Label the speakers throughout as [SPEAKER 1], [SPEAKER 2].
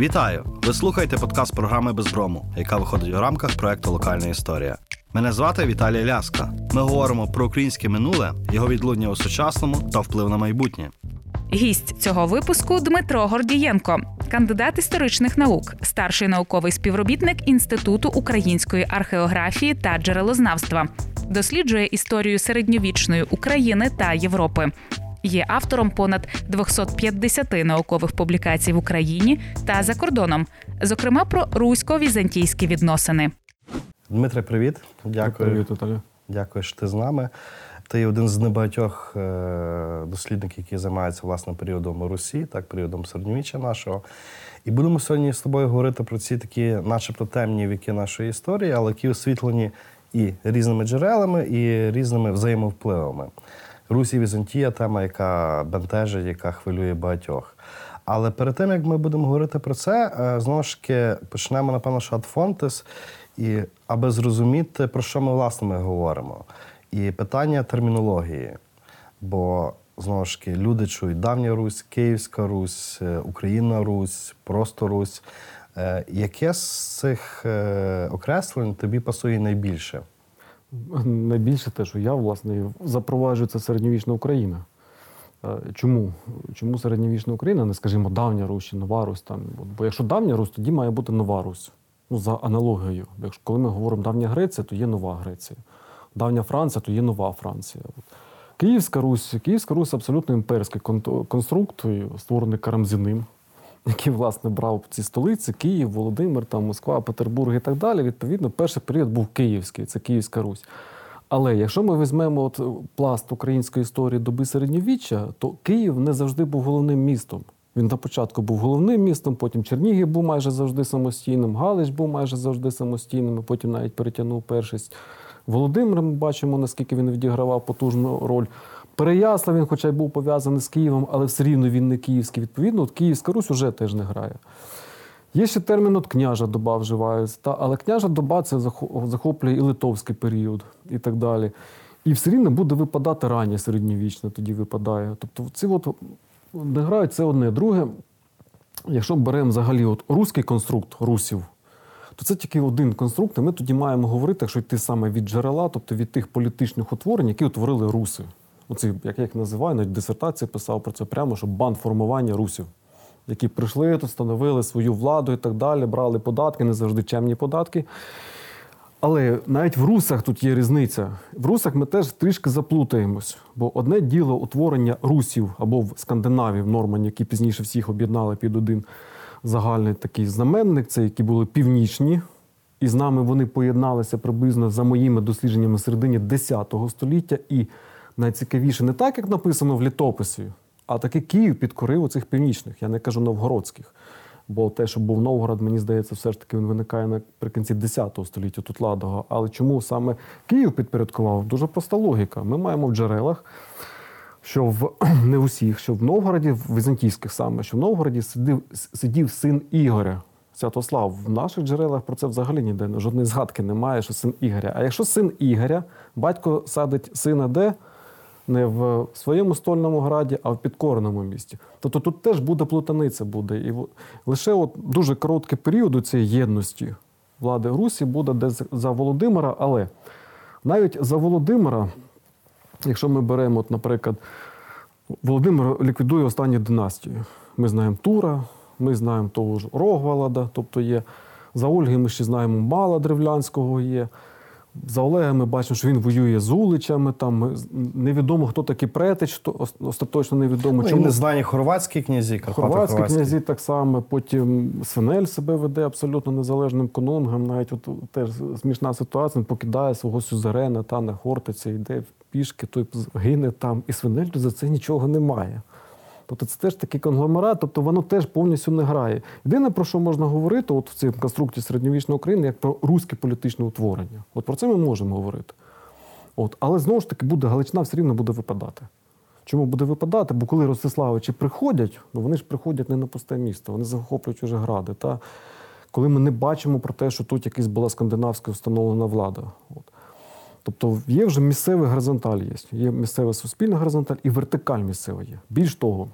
[SPEAKER 1] Вітаю! Ви слухаєте подкаст програми Безброму, яка виходить у рамках проекту Локальна історія. Мене звати Віталій Ляска. Ми говоримо про українське минуле, його відлуння у сучасному та вплив на майбутнє.
[SPEAKER 2] Гість цього випуску Дмитро Гордієнко, кандидат історичних наук, старший науковий співробітник Інституту української археографії та джерелознавства. Досліджує історію середньовічної України та Європи. Є автором понад 250 наукових публікацій в Україні та за кордоном, зокрема про русько-візантійські відносини.
[SPEAKER 1] Дмитре, привіт. Дякую.
[SPEAKER 3] Привіт, Віталій.
[SPEAKER 1] Дякую, що ти з нами. Ти один з небагатьох е, дослідників, які займаються власне періодом Русі, так, періодом середньовіччя нашого. І будемо сьогодні з тобою говорити про ці такі, начебто, темні віки нашої історії, але які освітлені і різними джерелами, і різними взаємовпливами. Русі Візантія тема, яка бентежить, яка хвилює багатьох. Але перед тим, як ми будемо говорити про це, е, знову ж таки почнемо, напевно, що Фонтес, і аби зрозуміти, про що ми власне ми говоримо. І питання термінології. Бо знову ж таки люди чують давня Русь, Київська Русь, е, Україна Русь, просто Русь. Е, Яке з цих окреслень тобі пасує найбільше?
[SPEAKER 3] Найбільше те, що я, власне, запроваджую це середньовічна Україна. Е, чому? Чому середньовічна Україна, не скажімо, давня Русь нова Русь? Там? Бо якщо давня Русь, тоді має бути нова Русь. Ну, за аналогією. Якщо коли ми говоримо давня Греція, то є нова Греція. Давня Франція, то є нова Франція. Київська Русь, Київська Русь абсолютно імперський конструкт, створений Карамзіним який власне брав ці столиці Київ, Володимир, там, Москва, Петербург і так далі. Відповідно, перший період був Київський, це Київська Русь. Але якщо ми візьмемо от пласт української історії доби середньовіччя, то Київ не завжди був головним містом. Він на початку був головним містом, потім Чернігів був майже завжди самостійним, Галич був майже завжди самостійним, потім навіть перетягнув першість. Володимир ми бачимо, наскільки він відігравав потужну роль. Переяслав він, хоча й був пов'язаний з Києвом, але все рівно він не київський. Відповідно, от Київська Русь вже теж не грає. Є ще термін от княжа доба вживається, та, але княжа доба це захоплює і литовський період, і так далі. І все рівно буде випадати раннє середньовічне, тоді випадає. Тобто ці от не грають це одне. Друге, якщо беремо взагалі от руський конструкт русів, то це тільки один конструкт, і ми тоді маємо говорити, якщо йти саме від джерела, тобто від тих політичних утворень, які утворили руси оці, як я їх називаю, навіть дисертації писав про це прямо, що банд формування русів, які прийшли, тут становили свою владу і так далі, брали податки, не завжди чемні податки. Але навіть в русах тут є різниця. В русах ми теж трішки заплутаємось, бо одне діло утворення русів або в Скандинавії, в Нормані, які пізніше всіх об'єднали під один загальний такий знаменник, це які були північні. І з нами вони поєдналися приблизно за моїми дослідженнями середині 10 століття. і найцікавіше не так, як написано в літописі, а таки Київ підкорив у цих північних. Я не кажу новгородських. Бо те, що був Новгород, мені здається, все ж таки він виникає наприкінці 10 століття тут Ладога. Але чому саме Київ підпорядкував? Дуже проста логіка. Ми маємо в джерелах, що в не усіх, що в Новгороді, в візантійських саме, що в Новгороді сидів сидів син Ігоря. Святослав, в наших джерелах про це взагалі ніде жодної згадки немає, що син Ігоря. А якщо син Ігоря, батько садить сина де? Не в своєму стольному граді, а в підкореному місті. Тобто тут теж буде плутаниця буде. І лише от дуже короткий період у цієї єдності влади Русі буде десь за Володимира, але навіть за Володимира, якщо ми беремо, от, наприклад, Володимир ліквідує останню династію. Ми знаємо Тура, ми знаємо того ж Рогвалада, тобто є. За Ольги ми ще знаємо Мала Древлянського є. За Олега ми бачимо, що він воює з уличами. Там невідомо, хто такий претич, то остаточно невідомо.
[SPEAKER 1] Ну, Чому не знані хорватські князі,
[SPEAKER 3] хорватські, хорватські князі так само. Потім Свинель себе веде абсолютно незалежним конунгом. Навіть от теж смішна ситуація. Він покидає свого сюзерена та на Хортиці, йде пішки, той гине там, і Свинель за це нічого немає. Тобто це теж такий конгломерат, тобто воно теж повністю не грає. Єдине, про що можна говорити, от в цій конструкції середньовічної України, як про руське політичне утворення. От про це ми можемо говорити. От. Але знову ж таки, буде Галичина все рівно буде випадати. Чому буде випадати? Бо коли Ростиславичі приходять, ну вони ж приходять не на пусте місто, вони захоплюють уже гради. Та? Коли ми не бачимо про те, що тут якась була скандинавська встановлена влада. От. Тобто є вже місцевий горизонталь є. Є місцева суспільна горизонталь і вертикаль місцева є. Більш того,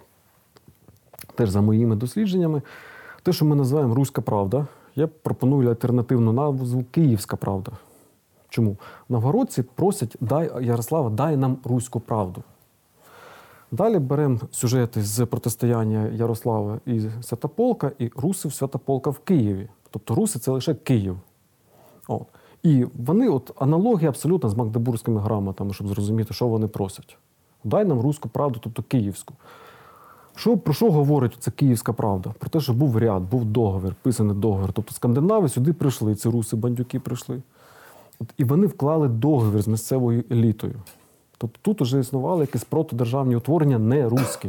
[SPEAKER 3] теж за моїми дослідженнями, те, що ми називаємо Руська Правда, я пропоную альтернативну назву Київська Правда. Чому? Новгородці просять дай Ярослава, дай нам руську правду. Далі беремо сюжети з протистояння Ярослава і Святополка, і русів Святополка в Києві. Тобто руси це лише Київ. От. І вони, от аналогія абсолютно з магдебурзькими грамотами, щоб зрозуміти, що вони просять. Дай нам руську правду, тобто київську. Що, про що говорить ця київська правда? Про те, що був ряд, був договір, писаний договір. Тобто скандинави сюди прийшли, ці руси, бандюки прийшли. От, і вони вклали договір з місцевою елітою. Тобто тут вже існували якісь протидержавні утворення не руські.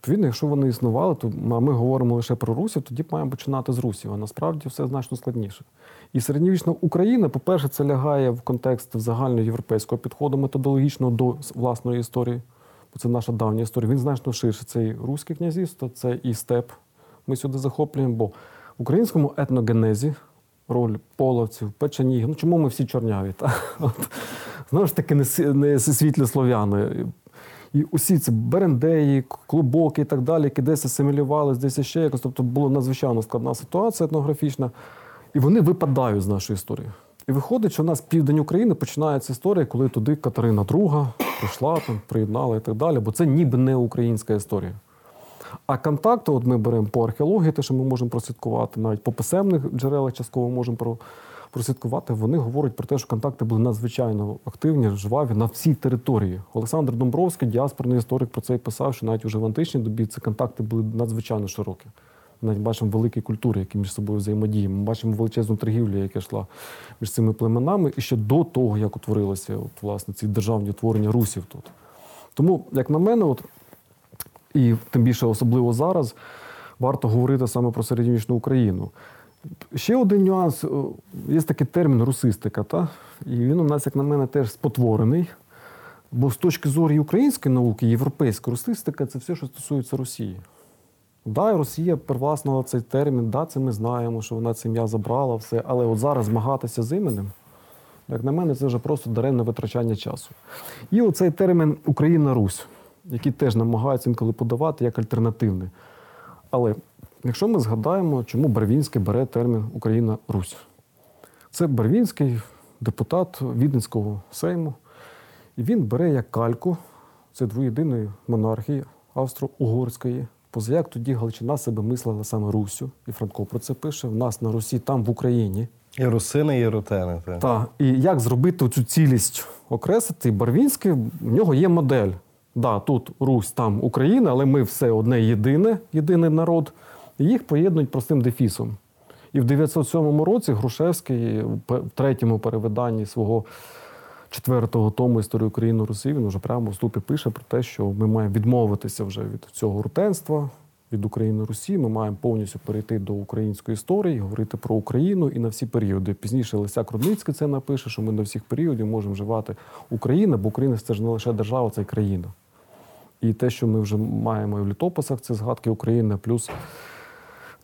[SPEAKER 3] Відповідно, якщо вони існували, то а ми говоримо лише про русів, тоді маємо починати з русів. А насправді все значно складніше. І середньовічна Україна, по-перше, це лягає в контекст загальноєвропейського підходу методологічного до власної історії, бо це наша давня історія. Він значно ширше. Це і руське князівство, це і степ. Ми сюди захоплюємо, бо в українському етногенезі роль половців, печенігів. Ну чому ми всі чорняві? Та? От, знову ж таки, не, світлі слов'яни. І усі ці берендеї, клубоки і так далі, які десь асимілювались, десь ще якось. Тобто була надзвичайно складна ситуація етнографічна. І вони випадають з нашої історії. І виходить, що у нас південь України починається історія, коли туди Катерина II прийшла, там, приєднала і так далі, бо це ніби не українська історія. А контакти, от ми беремо по археології, те, що ми можемо прослідкувати, навіть по писемних джерелах частково можемо про- прослідкувати, вони говорять про те, що контакти були надзвичайно активні, жваві на всій території. Олександр Домбровський, діаспорний історик, про це і писав, що навіть уже в античній добі ці контакти були надзвичайно широкі. Навіть бачимо великі культури, які між собою взаємодіють. Ми бачимо величезну торгівлю, яка йшла між цими племенами, і ще до того, як утворилися от, власне, ці державні утворення русів тут. Тому, як на мене, от, і тим більше особливо зараз, варто говорити саме про середньовічну Україну. Ще один нюанс: є такий термін русистика, та? і він у нас, як на мене, теж спотворений. Бо з точки зору української науки, європейська русистика це все, що стосується Росії. Да, Росія привласнила цей термін, да, це ми знаємо, що вона це ім'я забрала, все. Але от зараз змагатися з іменем, як на мене, це вже просто даремне витрачання часу. І оцей термін Україна-Русь, який теж намагаються інколи подавати як альтернативний. Але якщо ми згадаємо, чому Барвінський бере термін Україна-Русь, це Барвінський депутат Віденського сейму, і він бере як кальку це двоєдиної монархії Австро-Угорської. Позаяк тоді Галичина себе мислила саме Руссю, і Франко про це пише. В нас на Русі, там в Україні.
[SPEAKER 1] І русини, і рутени. Так.
[SPEAKER 3] Так, і як зробити цю цілість окреслити? Барвінський, в нього є модель. Да, тут Русь, там Україна, але ми все одне єдине, єдиний народ. І їх поєднують простим дефісом. І в 907 році Грушевський в третьому перевиданні свого четвертого тому історії України Русі він вже прямо в вступі пише про те, що ми маємо відмовитися вже від цього рутенства, від України Русі. Ми маємо повністю перейти до української історії, говорити про Україну і на всі періоди. Пізніше Лисяк Рудницький це напише, що ми на всіх періодів можемо вживати Україна, бо Україна це ж не лише держава, це й країна. І те, що ми вже маємо і в літописах, це згадки України, плюс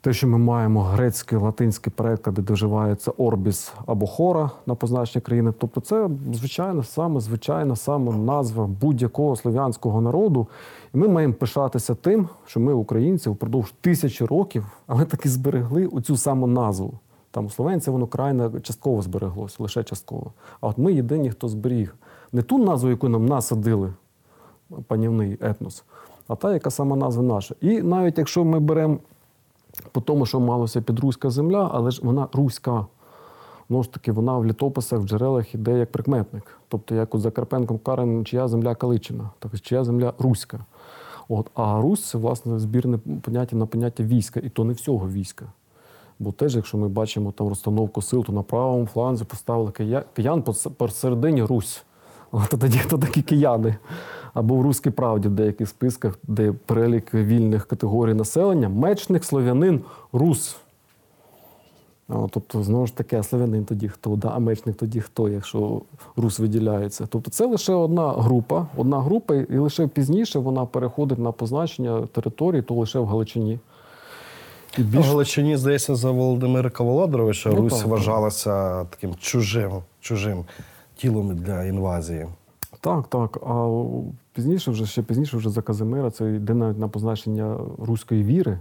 [SPEAKER 3] те, що ми маємо грецький, латинський переклади, де вживається орбіс або хора на позначення країни. Тобто, це звичайно саме звичайна саме назва будь-якого слов'янського народу. І ми маємо пишатися тим, що ми, українці, впродовж тисячі років, але таки зберегли оцю саму назву. Там у словенців воно крайне частково збереглося, лише частково. А от ми єдині, хто зберіг не ту назву, яку нам насадили, панівний етнос, а та, яка сама назва наша. І навіть якщо ми беремо по тому, що малося під руська земля, але ж вона руська. Ну ж таки, вона в літописах, в джерелах іде як прикметник. Тобто, як у Закарпенком Карен, чия земля Каличина, так чия земля Руська. От, а Русь це власне збірне поняття на поняття війська, і то не всього війська. Бо теж, якщо ми бачимо там розстановку сил, то на правому фланзі поставили киян посередині Русь. То тоді хто такі кияни? Або в Руській правді в деяких списках, де перелік вільних категорій населення, мечник, слов'янин, рус. Тобто, знову ж таки, а славянин тоді хто, да, а мечник тоді хто, якщо рус виділяється. Тобто це лише одна група, одна група, і лише пізніше вона переходить на позначення території, то лише в Галичині. І
[SPEAKER 1] В Галичині, здається, за Володимира Володимировича
[SPEAKER 3] Ну,
[SPEAKER 1] Русь
[SPEAKER 3] так,
[SPEAKER 1] вважалася таким чужим, чужим тілом для інвазії.
[SPEAKER 3] Так, так. А пізніше, вже ще пізніше, вже за Казимира, це йде навіть на позначення руської віри.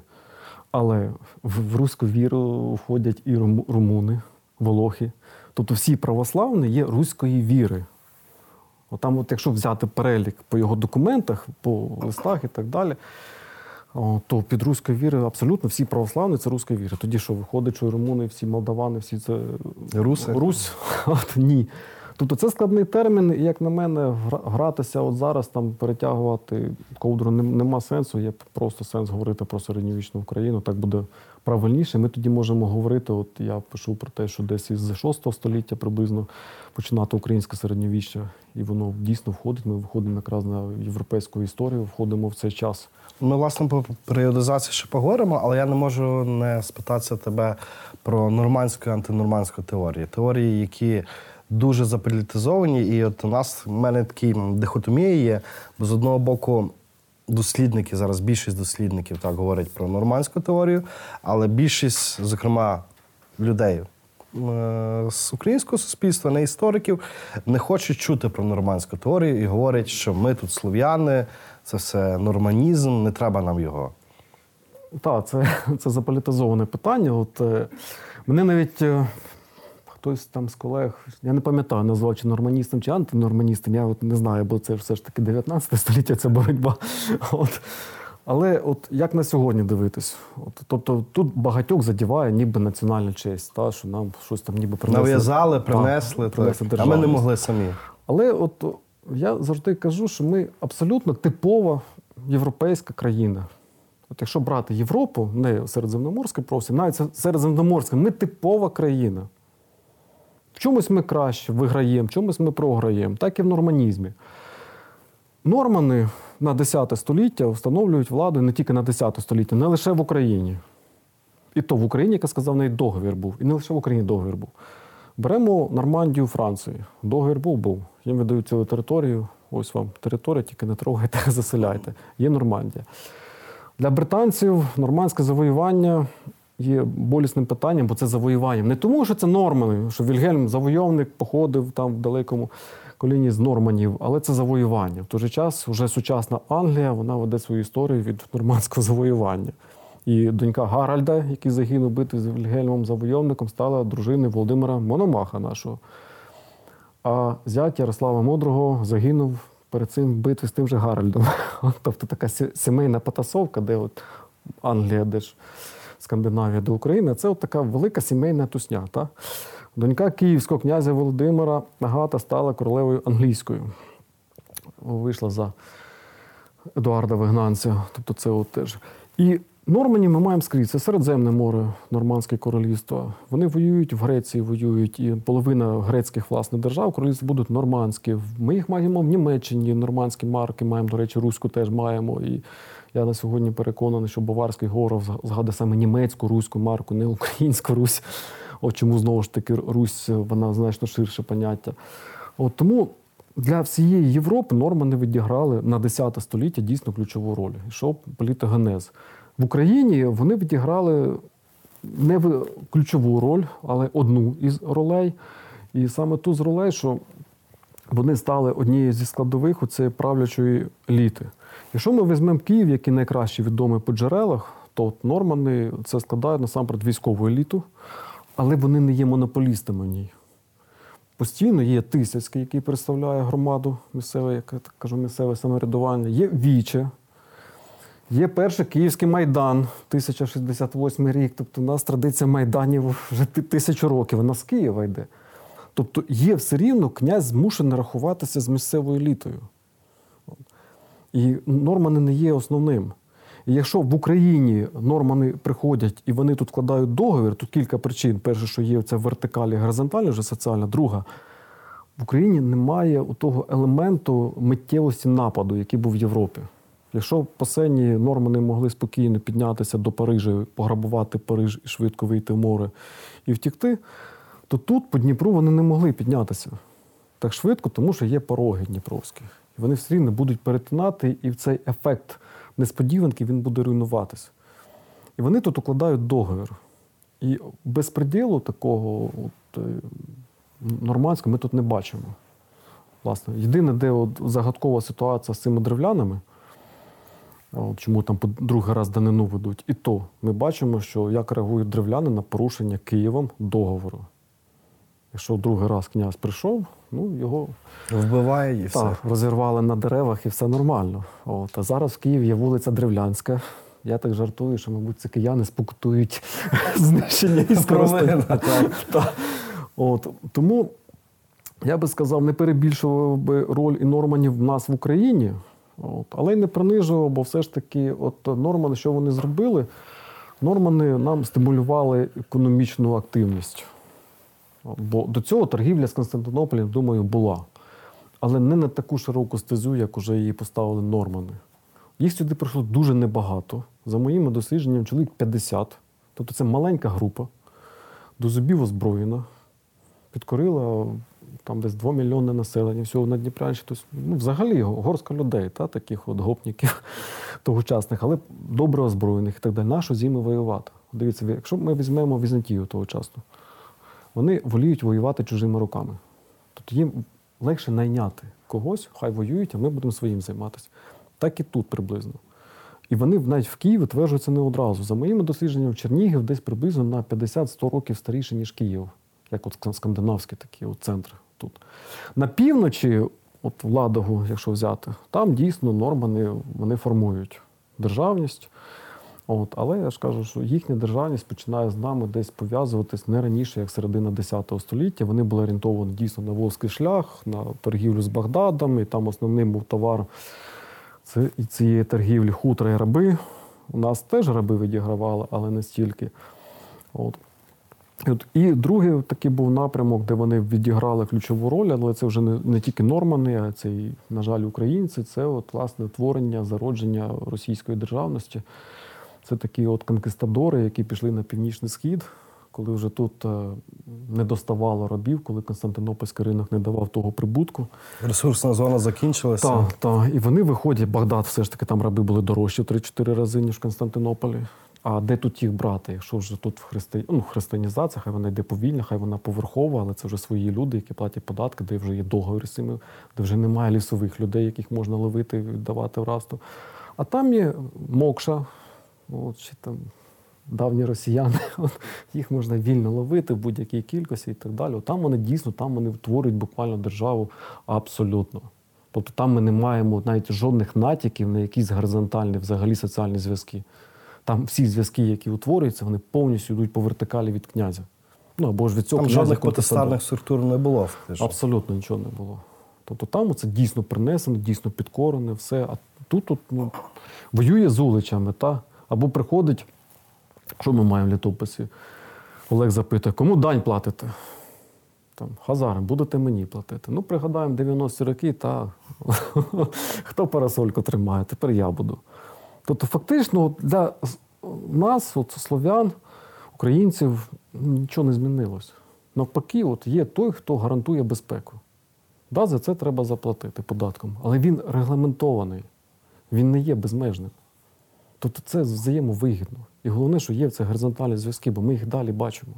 [SPEAKER 3] Але в, в руську віру входять і руму- румуни, волохи. Тобто всі православні є руської віри. От там, от якщо взяти перелік по його документах, по листах і так далі, то під руською вірою абсолютно всі православні це руська віра. Тоді що виходить, що і румуни, всі молдавани, всі це
[SPEAKER 1] Руси?
[SPEAKER 3] Русь? От, ні. Тобто це складний термін, і як на мене, гратися от зараз, там перетягувати ковдру нема сенсу. Є просто сенс говорити про середньовічну Україну. Так буде правильніше. Ми тоді можемо говорити. От я пишу про те, що десь із 6 століття приблизно починати українське середньовіччя, і воно дійсно входить. Ми виходимо якраз на європейську історію, входимо в цей час.
[SPEAKER 1] Ми, власне, по періодизації ще поговоримо, але я не можу не спитатися тебе про нормандську і антинормандську теорії. Теорії, які дуже заполітизовані, і от у нас в мене такі м, дихотомія є, бо з одного боку. Дослідники зараз більшість дослідників так говорять про нормандську теорію, але більшість, зокрема, людей е, з українського суспільства, не істориків, не хочуть чути про нормандську теорію і говорять, що ми тут слов'яни, це все норманізм, не треба нам його.
[SPEAKER 3] Так, це, це заполітизоване питання. От, е, мене навіть е, хтось там з колег, я не пам'ятаю, назвав чи норманістом, чи антинорманістом, я от не знаю, бо це все ж таки 19 століття, це боротьба. От. Але от як на сьогодні дивитись? От, тобто тут багатьох задіває ніби національна честь, та, що нам щось там ніби принесли.
[SPEAKER 1] Нав'язали, принесли,
[SPEAKER 3] принесли
[SPEAKER 1] так, а ми не могли самі.
[SPEAKER 3] Але от я завжди кажу, що ми абсолютно типова європейська країна. От якщо брати Європу, не середземноморський простір, навіть середземноморська, ми типова країна. В чомусь ми краще виграємо, в чомусь ми програємо, так і в норманізмі. Нормани на 10 століття встановлюють владу не тільки на 10 століття, не лише в Україні. І то в Україні, як я сказав, навіть договір був. І не лише в Україні договір був. Беремо Нормандію Франції. Договір був, був. Їм видають цілу територію. Ось вам територія, тільки не трогайте, заселяйте. Є Нормандія. Для британців нормандське завоювання є болісним питанням, бо це завоювання. Не тому, що це нормани, що Вільгельм завойовник походив там в далекому коліні з норманів, але це завоювання. В той же час вже сучасна Англія вона веде свою історію від нормандського завоювання. І донька Гаральда, який загинув битві з Вільгельмом завойовником, стала дружиною Володимира Мономаха нашого. А зять Ярослава Мудрого загинув перед цим в битві з тим же Гаральдом. Тобто така сімейна потасовка, де от Англія, де ж Скандинавія до України, це от така велика сімейна тусня. Та? Донька київського князя Володимира Агата стала королевою англійською. Вийшла за Едуарда Вигнанця. Тобто це от теж. І Нормані ми маємо скрізь. Це Середземне море, Нормандське королівство. Вони воюють в Греції, воюють, і половина грецьких власне держав королівств будуть нормандські. Ми їх маємо в Німеччині, нормандські марки маємо, до речі, руську теж маємо. І я на сьогодні переконаний, що Баварський горов згадує саме німецьку руську марку, не українську Русь. От чому знову ж таки Русь, вона значно ширше поняття. От тому для всієї Європи нормани відіграли на 10 століття дійсно ключову роль. Йшов політогенез. В Україні вони відіграли не ключову роль, але одну із ролей. І саме ту з ролей, що вони стали однією зі складових у цієї правлячої еліти. Якщо ми візьмемо Київ, який найкраще відомий по джерелах, то от нормани це складають насамперед військову еліту, але вони не є монополістами в ній. Постійно є Тисяцький, який представляє громаду місцеве, як я так кажу, місцеве самоврядування, є Віче, є перший Київський майдан, 1068 рік. Тобто у нас традиція майданів вже тисячу років, вона з Києва йде. Тобто є все рівно князь змушений рахуватися з місцевою елітою. І нормани не є основним. І якщо в Україні нормани приходять і вони тут вкладають договір, тут кілька причин. Перше, що є ця вертикалі горизонтальна, вже соціальна. Друга, в Україні немає того елементу миттєвості нападу, який був в Європі. Якщо посені нормани могли спокійно піднятися до Парижа, пограбувати Париж і швидко вийти в море і втікти, то тут по Дніпру вони не могли піднятися так швидко, тому що є пороги Дніпровські. І вони все рівно будуть перетинати, і цей ефект несподіванки він буде руйнуватися. І вони тут укладають договір. І безпреділу такого от, е, нормандського ми тут не бачимо. Власне, єдине, де от загадкова ситуація з цими древлянами, От, чому там по другий раз данину ведуть. І то ми бачимо, що як реагують древляни на порушення Києвом договору. Якщо другий раз князь прийшов, ну його
[SPEAKER 1] Вбиває і все.
[SPEAKER 3] розірвали на деревах і все нормально. От, а зараз в Києві є вулиця Древлянська. Я так жартую, що, мабуть, це кияни спокутують знищення і От, тому я би сказав, не перебільшував би роль і Норманів в нас в Україні, от, але й не принижував, бо все ж таки, от Нормани, що вони зробили? Нормани нам стимулювали економічну активність. Бо до цього торгівля з Константинополем, думаю, була. Але не на таку широку стезю, як уже її поставили нормани. Їх сюди прийшло дуже небагато. За моїми дослідженнями, чоловік 50. Тобто це маленька група, до зубів озброєна, підкорила там десь 2 мільйони населення всього на Дніпрянщині. Тобто, ну, взагалі горська людей, та, таких от гопників тогочасних, але добре озброєних і так далі. Нащо з ними воювати? Дивіться, якщо ми візьмемо Візантію того часу, вони воліють воювати чужими руками. Тобто їм легше найняти когось, хай воюють, а ми будемо своїм займатися. Так і тут приблизно. І вони навіть в Києві тверджуються не одразу. За моїми дослідженнями, Чернігів десь приблизно на 50-100 років старіше, ніж Київ, як от скандинавський такий от центр тут. На півночі, от в Ладогу, якщо взяти, там дійсно нормани вони формують державність. От, але я ж кажу, що їхня державність починає з нами десь пов'язуватись не раніше, як середина X століття. Вони були орієнтовані дійсно на волзький шлях, на торгівлю з Багдадом, і там основним був товар цієї торгівлі хутра і раби. У нас теж раби відігравали, але не стільки. От, і другий такий був напрямок, де вони відіграли ключову роль, але це вже не, не тільки нормани, а це і, на жаль, українці. Це от, власне творення, зародження російської державності. Це такі от конкистадори, які пішли на північний схід, коли вже тут е, не доставало рабів, коли Константинопольський ринок не давав того прибутку.
[SPEAKER 1] Ресурсна зона закінчилася.
[SPEAKER 3] Так, так. І вони виходять, Багдад, все ж таки там раби були дорожчі в 3-4 рази, ніж в Константинополі. А де тут їх брати? Якщо вже тут христи... ну, християнізація, хай вона йде повільно, хай вона поверхова, але це вже свої люди, які платять податки, де вже є договір з цими, де вже немає лісових людей, яких можна ловити віддавати в рабство. А там є мокша, от, чи там давні росіяни, от, їх можна вільно ловити в будь-якій кількості і так далі. От Там вони дійсно, там вони утворюють буквально державу абсолютно. Тобто там ми не маємо навіть жодних натяків на якісь горизонтальні взагалі соціальні зв'язки. Там всі зв'язки, які утворюються, вони повністю йдуть по вертикалі від князя. Ну або ж від цього
[SPEAKER 1] Там
[SPEAKER 3] князя
[SPEAKER 1] жодних потестарних структур не було. фактично.
[SPEAKER 3] Абсолютно нічого не було. Тобто там це дійсно принесено, дійсно підкорене, все. А тут от, ну, воює з уличами, та? Або приходить, що ми маємо в літописі? Олег запитує, кому дань платите? Там, Хазарам, будете мені платити. Ну, пригадаємо 90-ті роки, та хто парасольку тримає, тепер я буду. Тобто, фактично, для нас, от, слов'ян, українців, нічого не змінилось. Навпаки, от є той, хто гарантує безпеку. Да, за це треба заплатити податком, але він регламентований, він не є безмежним. Тобто це взаємовигідно. І головне, що є це горизонтальні зв'язки, бо ми їх далі бачимо.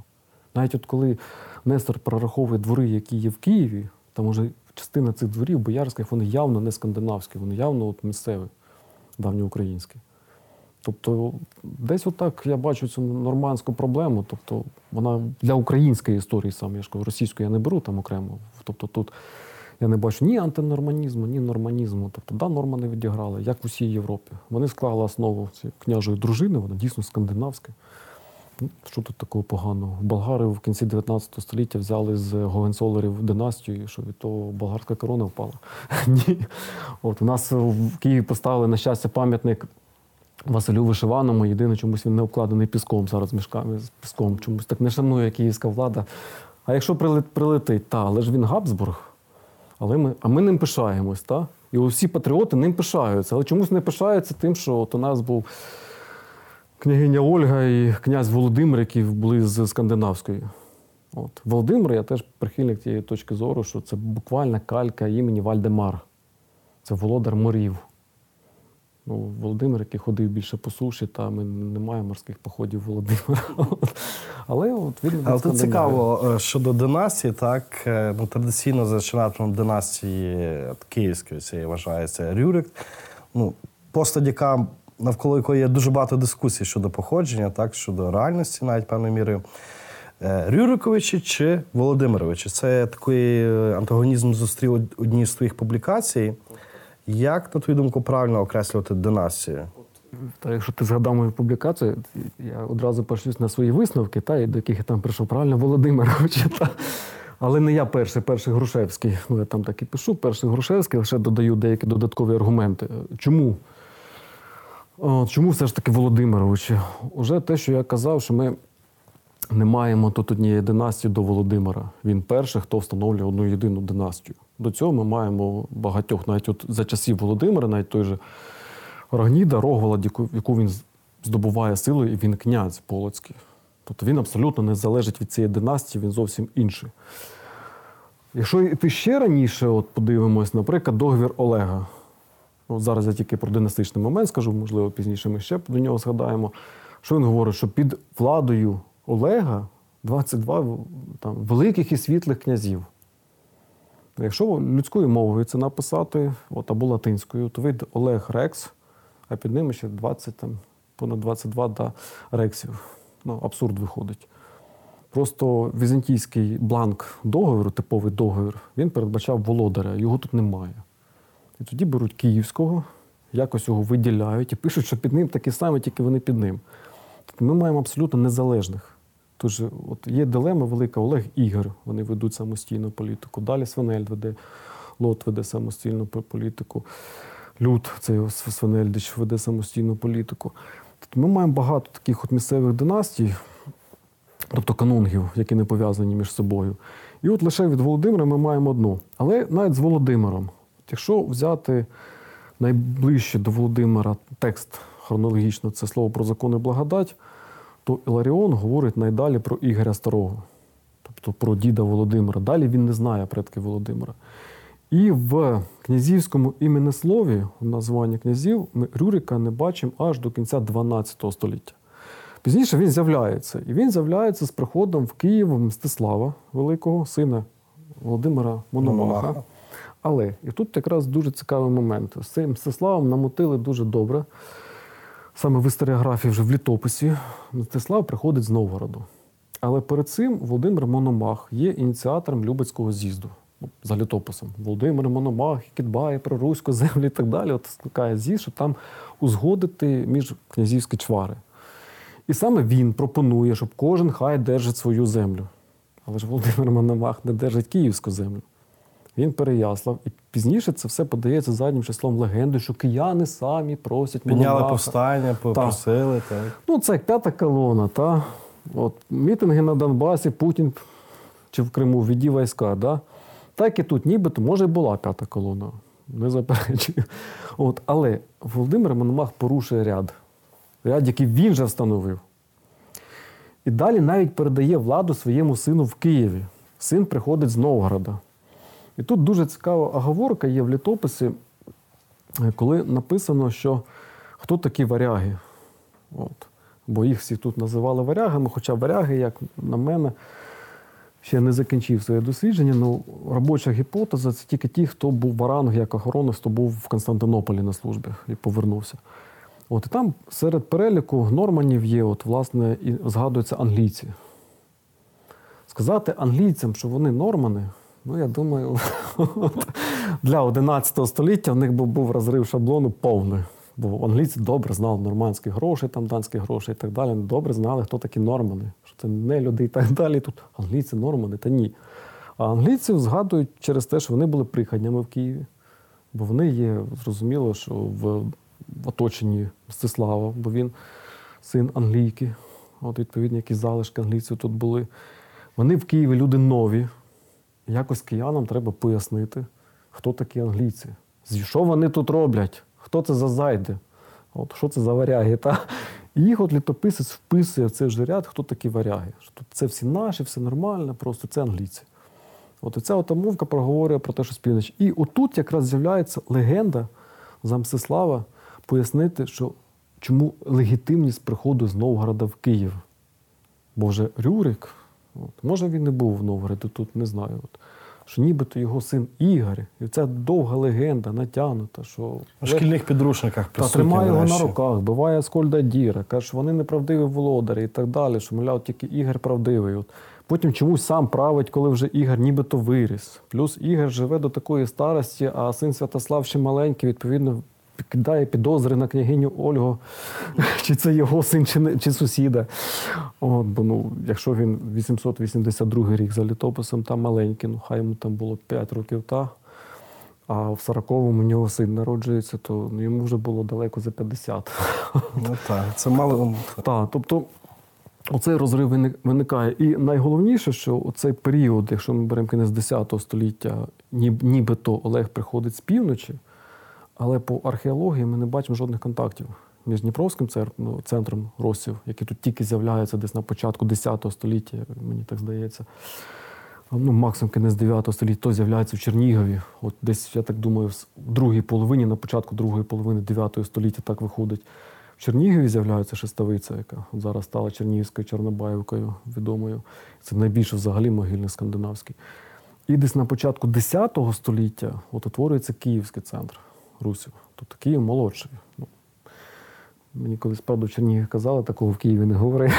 [SPEAKER 3] Навіть от коли Нестор прораховує двори, які є в Києві, там уже частина цих дворів боярських, вони явно не скандинавські, вони явно от місцеві, давньоукраїнські. Тобто, десь отак я бачу цю нормандську проблему. Тобто, вона для української історії саме, я ж кажу, російської я не беру там окремо. Тобто тут я не бачу ні антинорманізму, ні норманізму. Тобто, да, норма не відіграла, як в усій Європі. Вони склали основу цієї княжої дружини, вона дійсно скандинавська. Ну, Що тут такого поганого? Болгари в кінці 19 століття взяли з Гогенцолерів династію, що від того болгарська корона впала. Ні. От у нас в Києві поставили на щастя пам'ятник Василю Вишиваному. Єдине, чомусь він не обкладений піском зараз мішками з піском. Чомусь так не шанує київська влада. А якщо прилет- прилетить, та, але ж він Габсбург. Але ми, а ми ним пишаємось, та? І усі патріоти ним пишаються. Але чомусь не пишаються тим, що от у нас був княгиня Ольга і князь Володимир, які були з скандинавської. От. Володимир, я теж прихильник тієї точки зору, що це буквально калька імені Вальдемар. Це володар морів. Ну, Володимир, який ходив більше по суші, та ми не маємо морських походів Володимира. Але от він
[SPEAKER 1] Але тут цікаво е, щодо династії, так е, ну, традиційно зачинателем династії київської цієї вважається Рюрик. Ну, постать, яка навколо якої є дуже багато дискусій щодо походження, так, щодо реальності, навіть певною мірою. Е, Рюриковичі чи Володимировичі? Це такий е, антагонізм зустрів од- одній з твоїх публікацій. Як, на твою думку, правильно окреслювати династію?
[SPEAKER 3] Та якщо ти згадав мою публікацію, я одразу пошлюсь на свої висновки, та, до яких я там прийшов правильно Володимирович. Та. Але не я перший, перший Грушевський. Ну, я там так і пишу, перший Грушевський, лише додаю деякі додаткові аргументи. Чому? Чому все ж таки Володимирович? Уже те, що я казав, що ми не маємо тут однієї династії до Володимира. Він перший, хто встановлює одну єдину династію. До цього ми маємо багатьох, навіть от за часів Володимира, навіть той же Рогніда, Рогволод, яку, він здобуває силою, і він князь Полоцький. Тобто він абсолютно не залежить від цієї династії, він зовсім інший. Якщо йти ще раніше, от подивимось, наприклад, договір Олега. Ну, зараз я тільки про династичний момент скажу, можливо, пізніше ми ще до нього згадаємо. Що він говорить? Що під владою Олега 22 там, великих і світлих князів. Якщо людською мовою це написати, от, або латинською, то вийде Олег Рекс, а під ними ще 20, там, понад 22 да, рексів. Ну, абсурд виходить. Просто візантійський бланк договору, типовий договір, він передбачав володаря, його тут немає. І тоді беруть київського, якось його виділяють і пишуть, що під ним такі самі, тільки вони під ним. Тобто ми маємо абсолютно незалежних. Тож от є дилема велика Олег Ігор, вони ведуть самостійну політику. Далі Свинельд веде, Лот веде самостійну політику. Люд, цей Св- Свинельдич, веде самостійну політику. Тобто ми маємо багато таких от місцевих династій, тобто канунгів, які не пов'язані між собою. І от лише від Володимира ми маємо одну. Але навіть з Володимиром, от якщо взяти найближче до Володимира текст хронологічно, це слово про закон і благодать, то Іларіон говорить найдалі про Ігоря Старого, тобто про діда Володимира. Далі він не знає предки Володимира. І в князівському іменеслові, в названні князів, ми Рюрика не бачимо аж до кінця 12 століття. Пізніше він з'являється. І він з'являється з приходом в Київ Мстислава Великого, сина Володимира Мономаха.
[SPEAKER 1] Мономаха.
[SPEAKER 3] Але і тут якраз дуже цікавий момент. З цим Мстиславом намотили дуже добре. Саме в історіографії, вже в літописі, Мстислав приходить з Новгороду. Але перед цим Володимир Мономах є ініціатором Любецького з'їзду. Ну, За літописом. Володимир Мономах, який дбає про руську землю і так далі. От скликає з'їзд, щоб там узгодити між князівські чвари. І саме він пропонує, щоб кожен хай держить свою землю. Але ж Володимир Мономах не держить київську землю. Він переяслав. І пізніше це все подається заднім числом легенди, що кияни самі просять
[SPEAKER 1] Підняли
[SPEAKER 3] Мономаха.
[SPEAKER 1] повстання, попросили. Так.
[SPEAKER 3] Ну, це як п'ята колона, та? От, мітинги на Донбасі, Путін чи в Криму введі війська, да? так і тут, нібито, може, і була п'ята колона. Не заперечую. От, але Володимир Мономах порушує ряд. Ряд, який він же встановив. І далі навіть передає владу своєму сину в Києві. Син приходить з Новгорода. І тут дуже цікава оговорка є в літописі, е, коли написано, що хто такі варяги. От. Бо їх всі тут називали варягами, хоча варяги, як на мене, ще не закінчив своє дослідження. Ну, робоча гіпотеза це тільки ті, хто був в Аранг як охоронець, хто був в Константинополі на службі і повернувся. От, і там серед переліку норманів є, от, власне, і згадуються англійці. Сказати англійцям, що вони нормани, ну я думаю, для 11 століття в них був розрив шаблону повний. Бо англійці добре знали нормандські гроші, там данські гроші і так далі. Добре знали, хто такі нормани, що це не люди і так далі. Тут англійці нормани, та ні. А англійців згадують через те, що вони були приходнями в Києві. Бо вони є, зрозуміло, що в, оточенні Мстислава, бо він син англійки. От, відповідно, якісь залишки англійців тут були. Вони в Києві люди нові. Якось киянам треба пояснити, хто такі англійці. Що вони тут роблять? Хто це за зайди? От, що це за варяги? Та? І їх от літописець вписує в цей же ряд, хто такі варяги. Що це всі наші, все нормально, просто це англійці. От і ця от мовка проговорює про те, що півночі. І отут якраз з'являється легенда за Мстислава пояснити, що чому легітимність приходу з Новгорода в Київ. Боже, Рюрик, от, може він не був в Новгороді, тут не знаю. От. що нібито його син Ігор, і ця довга легенда натягнута, що
[SPEAKER 1] У шкільних підручниках
[SPEAKER 3] та тримає його на руках, биває Скольда Діра, каже, що вони неправдиві володарі і так далі, що, мовляв, тільки Ігор правдивий. От. Потім чомусь сам править, коли вже Ігор нібито виріс. Плюс Ігор живе до такої старості, а син Святослав ще маленький, відповідно, кидає підозри на княгиню Ольгу, чи це його син, чи, не, чи сусіда. От, бо ну, якщо він 882 рік за літописом, там маленький, ну хай йому там було 5 років, та. А в 40-му у нього син народжується, то ну, йому вже було далеко за 50.
[SPEAKER 1] Ну так, це мало.
[SPEAKER 3] Так, тобто оцей розрив виникає. І найголовніше, що цей період, якщо ми беремо кінець 10 століття, ніб- нібито Олег приходить з півночі, але по археології ми не бачимо жодних контактів між Дніпровським ну, центром Росів, який тут тільки з'являється десь на початку 10 століття, мені так здається. Ну, максимум кінець 9 століття, то з'являється в Чернігові. От десь, я так думаю, в другій половині, на початку другої половини 9 століття так виходить. В Чернігові з'являється шестовиця, яка зараз стала Чернігівською Чорнобаївкою відомою. Це найбільше взагалі могильник скандинавський. І десь на початку 10 століття от утворюється Київський центр Русів. Тобто Київ молодший. Ну, мені колись правда в Чернігові казали, такого в Києві не говори.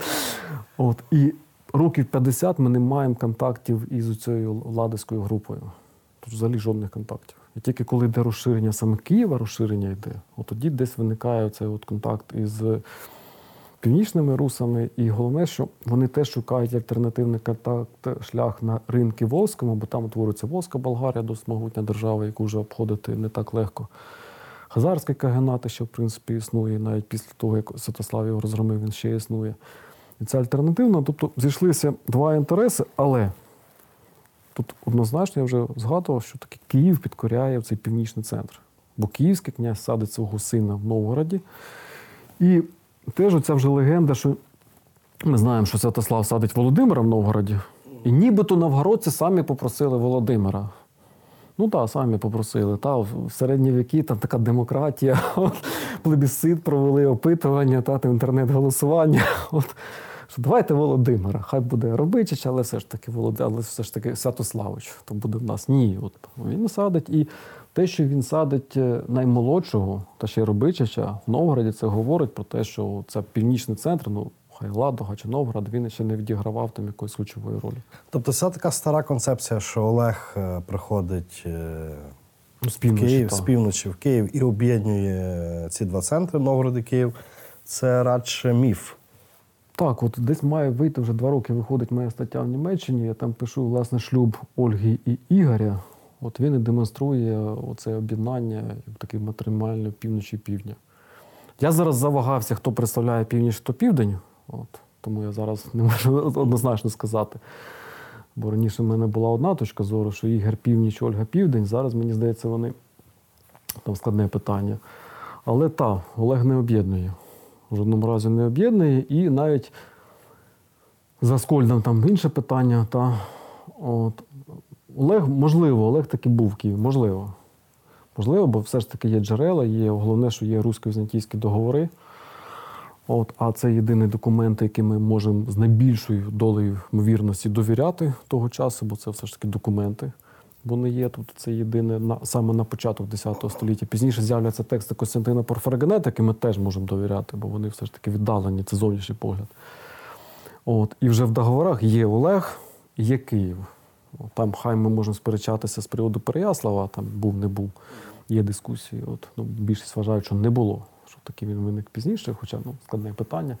[SPEAKER 3] От, і років 50 ми не маємо контактів із цією владиською групою. Тут взагалі жодних контактів. І тільки коли йде розширення саме Києва, розширення йде, от тоді десь виникає цей от контакт із північними русами. І головне, що вони теж шукають альтернативний контакт, шлях на ринки Волзькому, бо там утворюється Волзька Болгарія, досить могутня держава, яку вже обходити не так легко. Хазарський каганат ще, в принципі, існує, навіть після того, як Святослав його розгромив, він ще існує. І це альтернативно. Тобто зійшлися два інтереси, але тут однозначно я вже згадував, що таки Київ підкоряє в цей північний центр. Бо київський князь садить свого сина в Новгороді. І теж оця вже легенда, що ми знаємо, що Святослав садить Володимира в Новгороді. І нібито новгородці самі попросили Володимира. Ну так, самі попросили. Та, в середні віки там така демократія, от, плебісцит провели опитування, та, інтернет-голосування. От, що давайте Володимира, хай буде Робичич, але все ж таки Володимир, але все ж таки Святославич, то буде в нас. Ні. От, він садить. І те, що він садить е, наймолодшого, та ще й Робичича, в Новгороді, це говорить про те, що це північний центр, ну хай Ладога чи Новгород, він ще не відігравав там якоїсь ключової ролі.
[SPEAKER 1] Тобто це така стара концепція, що Олег е, приходить е,
[SPEAKER 3] Ну, з півночі,
[SPEAKER 1] Київ, з півночі в Київ і об'єднує ці два центри Новгород і Київ. Це радше міф.
[SPEAKER 3] Так, от десь має вийти вже два роки. Виходить моя стаття в Німеччині. Я там пишу власне шлюб Ольги і Ігоря. От він і демонструє оце об'єднання як такий матримальний півночі і півдня. Я зараз завагався, хто представляє північ, хто південь. От, тому я зараз не можу однозначно сказати. Бо раніше в мене була одна точка зору, що Ігор північ, Ольга південь. Зараз мені здається, вони там складне питання. Але так, Олег не об'єднує. В жодному разі не об'єднує. І навіть за Скольдом там інше питання. Та, от, Олег, можливо, Олег таки був в Києві, можливо. Можливо, бо все ж таки є джерела, є головне, що є русько-візантійські договори. От, а це єдиний документ, який ми можемо з найбільшою долею ймовірності довіряти того часу, бо це все ж таки документи. Вони є тут. Це єдине на саме на початок 10 століття. Пізніше з'являться тексти Костянтина Порфирогенета, які ми теж можемо довіряти, бо вони все ж таки віддалені. Це зовнішній погляд. От, і вже в договорах є Олег, є Київ. Там хай ми можемо сперечатися з приводу Переяслава, там був, не був. Є дискусії. От, ну, більшість вважають, що не було. Що таки він виник пізніше, хоча ну, складне питання.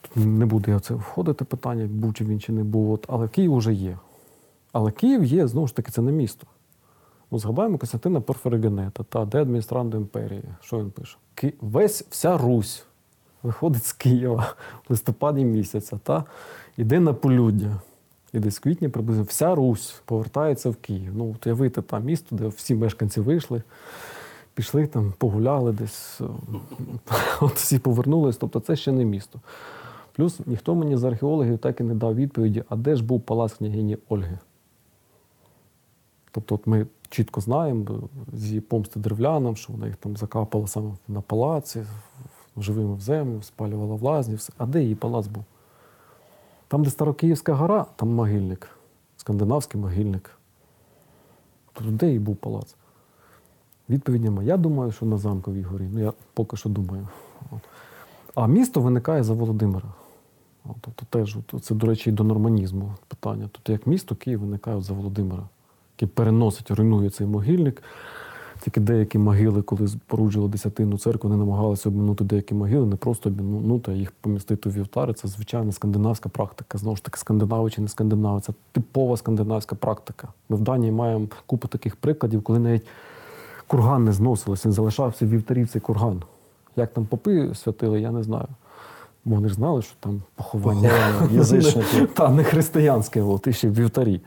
[SPEAKER 3] Тут не буду я це входити питання, був чи він чи не був. От, але Київ вже є. Але Київ є, знову ж таки, це не місто. Ну, згадаємо Костянтина Порфирогенета, та де адміністрант імперії. Що він пише? Ки... Весь вся Русь виходить з Києва в листопаді місяця, та іде на полюддя. І десь в квітні приблизно вся Русь повертається в Київ. Ну, от уявити там місто, де всі мешканці вийшли, пішли там, погуляли десь, от всі повернулись. Тобто це ще не місто. Плюс ніхто мені з археологів так і не дав відповіді, а де ж був палац княгині Ольги. Тобто, от ми чітко знаємо з її помсти древлянам, що вона їх там закапала саме на палаці, живими в землю, спалювала в. А де її палац був? Там, де Старокиївська гора, там могильник. скандинавський могильник. Тобто, де і був палац? Відповідь немає. Я думаю, що на замковій горі. Ну, я поки що думаю. От. А місто виникає за Володимира. От, тобто теж, от, це, до речі, і до норманізму питання. Тобто, як місто Київ виникає за Володимира, який переносить, руйнує цей могильник. Тільки деякі могили, коли споруджували десятинну церкву, вони намагалися обминути деякі могили, не просто обминути, а їх помістити в вівтари. Це звичайна скандинавська практика. Знову ж таки, скандинави чи не скандинави. Це типова скандинавська практика. Ми в Данії маємо купу таких прикладів, коли навіть курган не зносилося, він залишався в вівтарі цей курган. Як там попи святили, я не знаю. Бо вони ж знали, що там поховання,
[SPEAKER 1] язичників.
[SPEAKER 3] Та не християнське, і ще в вівтарі.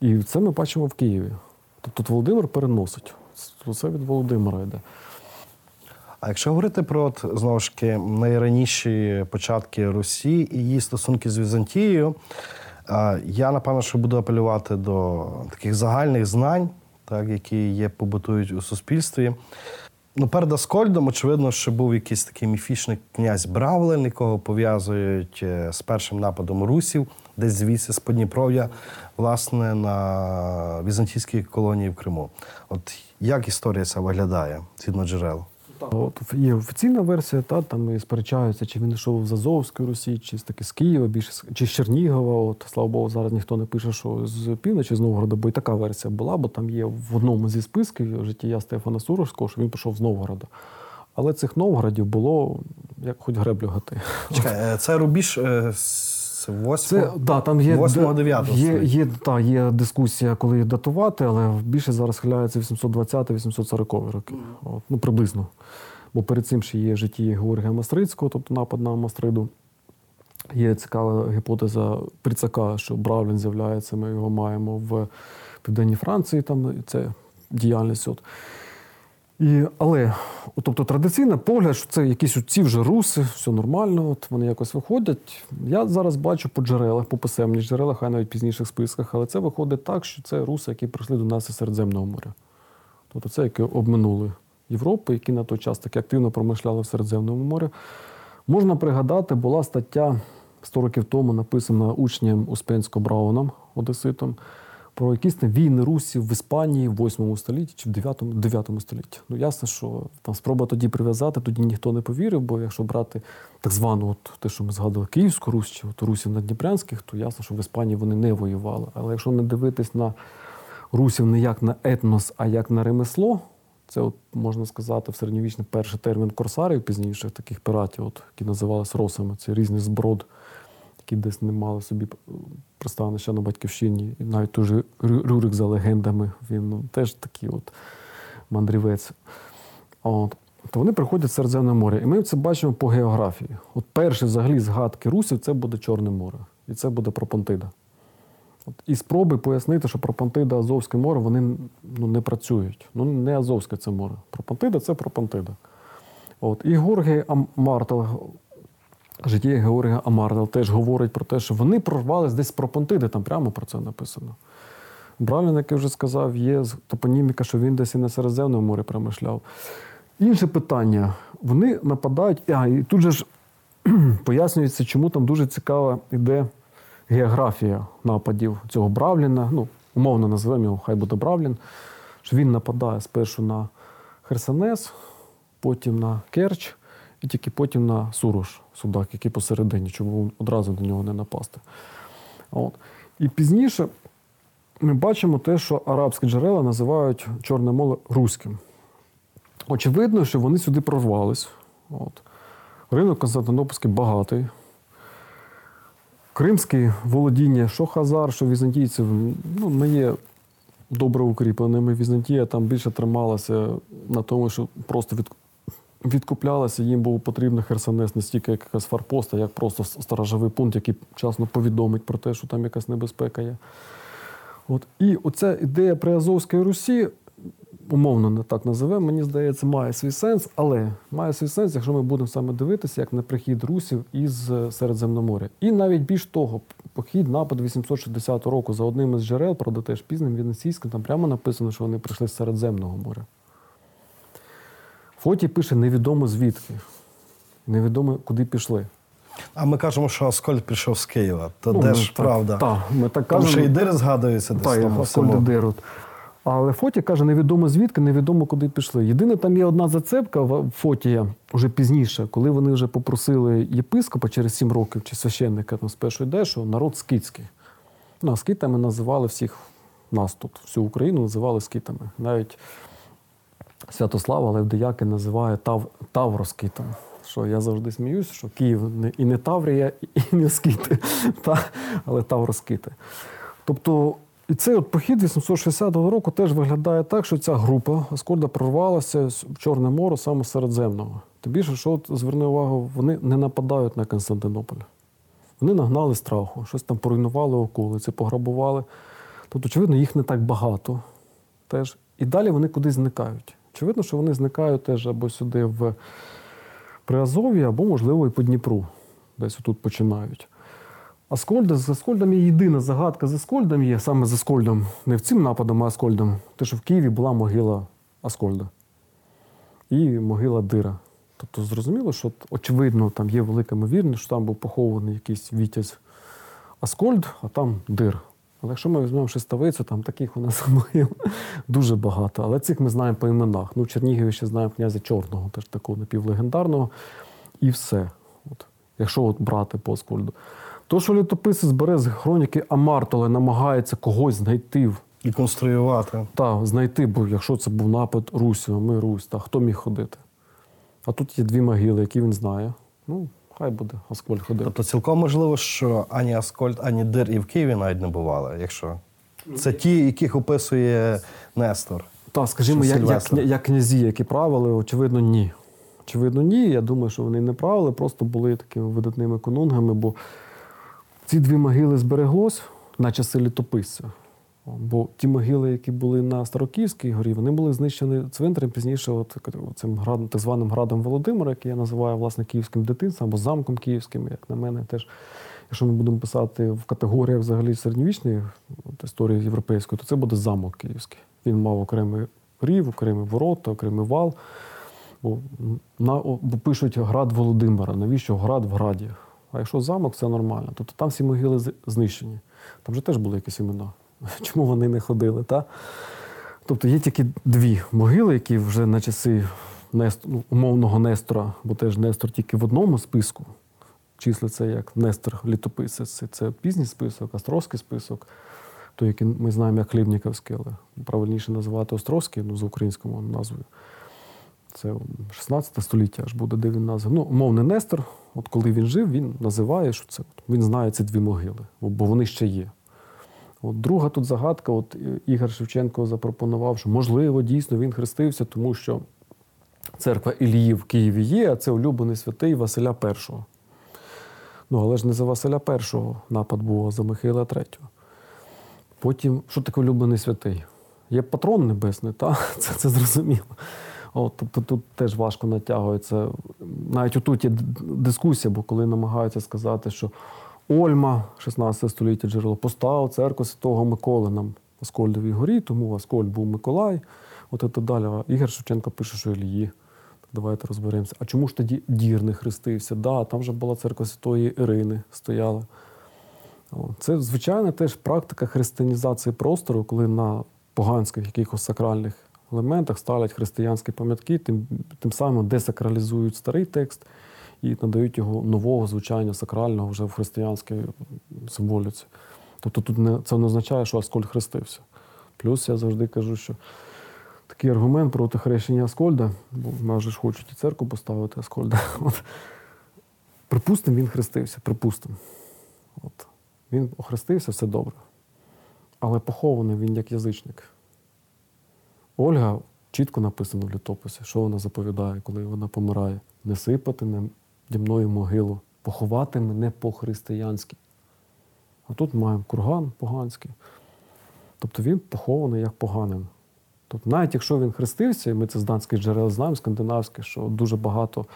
[SPEAKER 3] І це ми бачимо в Києві. Тобто Володимир переносить. Це від Володимира йде.
[SPEAKER 1] А якщо говорити про от, знову ж таки найраніші початки Русі і її стосунки з Візантією, я напевно, що буду апелювати до таких загальних знань, так, які є, побутують у суспільстві. Ну, перед Аскольдом, очевидно, що був якийсь такий міфічний князь Бравлен, якого пов'язують е, з першим нападом русів, десь звідси з Подніпров'я, власне, на візантійській колонії в Криму. От як історія ця виглядає згідно джерел?
[SPEAKER 3] От є офіційна версія, та там і сперечаються, чи він йшов з Азовської Русі, чи з таки з Києва, більше чи з Чернігова. От слава Богу, зараз ніхто не пише, що з півночі з Новгорода, бо і така версія була, бо там є в одному зі списків життя Стефана Суровського, що він пішов з Новгорода. Але цих Новгородів було як хоч греблю гати.
[SPEAKER 1] Чекай, е, це рубіж е,
[SPEAKER 3] Це
[SPEAKER 1] 8
[SPEAKER 3] да, там є,
[SPEAKER 1] 8-9
[SPEAKER 3] є,
[SPEAKER 1] століття.
[SPEAKER 3] є, та, є дискусія, коли їх датувати, але більше зараз схиляється 820-840 роки. От, ну, приблизно. Бо перед цим ще є житті Георгія Мастрицького, тобто напад на Мастриду. Є цікава гіпотеза Прицака, що Бравлін з'являється, ми його маємо в Південній Франції, там це діяльність. От. І, але, тобто, традиційний погляд, що це якісь ці вже руси, все нормально, от вони якось виходять. Я зараз бачу по джерелах, по писемних джерелах, хай навіть пізніших списках, але це виходить так, що це руси, які прийшли до нас із Середземного моря. Тобто це які обминули Європу, які на той час таки активно промишляли в Середземному морі. Можна пригадати, була стаття 100 років тому написана учнем Успенсько Брауном, одеситом, про якісь там війни русів в Іспанії в 8 столітті чи в 9, 9 столітті. Ну, ясно, що там спроба тоді прив'язати, тоді ніхто не повірив, бо якщо брати так звану, от, те, що ми згадували, Київську Русь чи от, Русів надніпрянських, то ясно, що в Іспанії вони не воювали. Але якщо не дивитись на русів не як на етнос, а як на ремесло, це, от, можна сказати, в середньовічний перший термін корсарів, пізніше таких піратів, от, які називалися росами. Це різний зброд, які десь не мали собі е, пристанища на батьківщині. І навіть той же Рюрик за легендами, він ну, теж такий от мандрівець. От. То вони приходять в Середземне море. І ми це бачимо по географії. От перші взагалі згадки русів це буде Чорне море. І це буде Пропонтида. От, і спроби пояснити, що Пропонтида, Азовське море, вони ну, не працюють. Ну, не Азовське це море. Пропонтида це Пропонтида. От. І Георгій Амартол, життя Георгія Амартол теж говорить про те, що вони прорвались десь з Пропонтиди, там прямо про це написано. Бравлін, як я вже сказав, є топоніміка, що він десь і на Середземному морі промишляв. Інше питання. Вони нападають, а і тут же ж пояснюється, чому там дуже цікава іде географія нападів цього Бравліна. Ну, умовно називаємо його, хай буде Бравлін. Що він нападає спершу на Херсонес, потім на Керч, і тільки потім на Сурош, судак, який посередині, щоб одразу до нього не напасти. От. І пізніше ми бачимо те, що арабські джерела називають Чорне море руським. Очевидно, що вони сюди прорвались. От. Ринок Константинопольський багатий. Кримські володіння, що хазар, що візантійців, ну, не є добре укріпленими. Візантія там більше трималася на тому, що просто від, відкуплялася. Їм був потрібен Херсонес не стільки як якась фарпоста, як просто сторожовий пункт, який вчасно повідомить про те, що там якась небезпека є. От. І оця ідея при Азовській Русі, умовно не так називемо, мені здається, має свій сенс, але має свій сенс, якщо ми будемо саме дивитися, як на прихід русів із е, Середземноморя. І навіть більш того, похід напад 860 року за одним із джерел, правда, теж пізним венеційським, там прямо написано, що вони прийшли з Середземного моря. Фоті пише невідомо звідки, невідомо куди пішли.
[SPEAKER 1] А ми кажемо, що Аскольд прийшов з Києва. То
[SPEAKER 3] Ну,
[SPEAKER 1] де ж
[SPEAKER 3] так-
[SPEAKER 1] правда?
[SPEAKER 3] Так, ми так
[SPEAKER 1] Тому що і дири згадуються десь
[SPEAKER 3] Та,
[SPEAKER 1] в
[SPEAKER 3] Аскольд. Дерут. Але Фотій каже, невідомо звідки, невідомо куди пішли. Єдине, там є одна зацепка в Фотія вже пізніше, коли вони вже попросили єпископа через сім років чи священника там спершу йде, що народ скітський. Ну, а скітами називали всіх нас тут, всю Україну називали скітами. Навіть Святослава Левдеяки називає Тав, Тавроскітом. Що я завжди сміюсь, що Київ не, і не Таврія, і не скіти, та, але Тавроскіти. Тобто, і цей от похід 860 року теж виглядає так, що ця група Аскольда прорвалася в Чорне море саме Середземного. Тим більше, що от, зверни увагу, вони не нападають на Константинополь. Вони нагнали страху, щось там поруйнували околиці, пограбували. Тобто, очевидно, їх не так багато теж. І далі вони кудись зникають. Очевидно, що вони зникають теж або сюди в Приазов'ї, або, можливо, і по Дніпру, десь тут починають. Аскольда, з Аскольдом є єдина загадка з Аскольдом є, саме з Аскольдом, не в цим нападом, а Аскольдом, те, що в Києві була могила Аскольда і могила Дира. Тобто зрозуміло, що очевидно, там є велика ймовірність, що там був похований якийсь вітязь Аскольд, а там Дир. Але якщо ми візьмемо шестовицю, там таких у нас дуже багато. Але цих ми знаємо по іменах. Ну, в Чернігові ще знаємо князя Чорного, теж такого напівлегендарного. І все. От. Якщо от брати по Аскольду. То, що літописець бере з хроніки Амартоле, намагається когось знайти,
[SPEAKER 1] І конструювати.
[SPEAKER 3] та, знайти, бо якщо це був напад Русі, ми Русь, та хто міг ходити? А тут є дві могили, які він знає. Ну, хай буде, Аскольд ходив.
[SPEAKER 1] Тобто цілком можливо, що ані Аскольд, ані Дир і в Києві навіть не бували, якщо. Це ті, яких описує Нестор.
[SPEAKER 3] Так, скажімо, як, як, як князі, які правили, очевидно, ні. Очевидно, ні. Я думаю, що вони не правили, просто були такими видатними конунгами, бо ці дві могили збереглось на часи літописця. Бо ті могили, які були на Старокиївській горі, вони були знищені цвинтарем пізніше, от цим градом, так званим градом Володимира, який я називаю власне київським дитинством або замком київським, як на мене, теж. Якщо ми будемо писати в категоріях взагалі середньовічної от, історії європейської, то це буде замок київський. Він мав окремий рів, окремі ворота, окремий вал. Бо, на, бо пишуть град Володимира. Навіщо град в граді? А якщо замок, це нормально. Тобто там всі могили знищені. Там же теж були якісь імена. Чому вони не ходили? Та? Тобто є тільки дві могили, які вже на часи ну, умовного Нестора, бо теж Нестор тільки в одному списку. Числиться як Нестор літописець. Це, пізній список, Островський список, той, який ми знаємо як Хлібніковський, але правильніше називати Островський, ну, за українською назвою. Це 16 століття аж буде, де він назвав. Ну, умовний Нестор, от коли він жив, він називає, що це він знає ці дві могили, бо вони ще є. От друга тут загадка, от е, Ігор Шевченко запропонував, що можливо, дійсно він хрестився, тому що церква Ілії в Києві є, а це улюблений святий Василя І. Ну, але ж не за Василя І напад був, а за Михайла III. Потім, що таке улюблений святий? Є патрон небесний, та? Це, це зрозуміло. От, тобто тут теж важко натягується. Навіть отут є дискусія, бо коли намагаються сказати, що Ольма, 16 століття джерело, поставив церкву Святого Миколи нам в Аскольдовій горі, тому Аскольд був Миколай. От і так далі. Ігор Шевченко пише, що Ілії. Давайте розберемося. А чому ж тоді Дір не хрестився? Да, там же була церква Святої Ірини стояла. Це, звичайно, теж практика християнізації простору, коли на поганських якихось сакральних елементах ставлять християнські пам'ятки, тим, тим самим десакралізують старий текст і надають його нового звучання сакрального вже в християнській символіці. Тобто тут не, це не означає, що Аскольд хрестився. Плюс я завжди кажу, що такий аргумент проти хрещення Аскольда, бо майже ж хочуть і церкву поставити Аскольда. От. Припустимо, він хрестився, припустимо. От. Він охрестився, все добре. Але похований він як язичник. Ольга чітко написано в літописі, що вона заповідає, коли вона помирає. Не сипати наді мною могилу, поховати мене по-християнськи. А тут маємо курган поганський. Тобто він похований як поганин. Тобто, навіть якщо він хрестився, і ми це з данських джерел знаємо, скандинавських, що дуже багато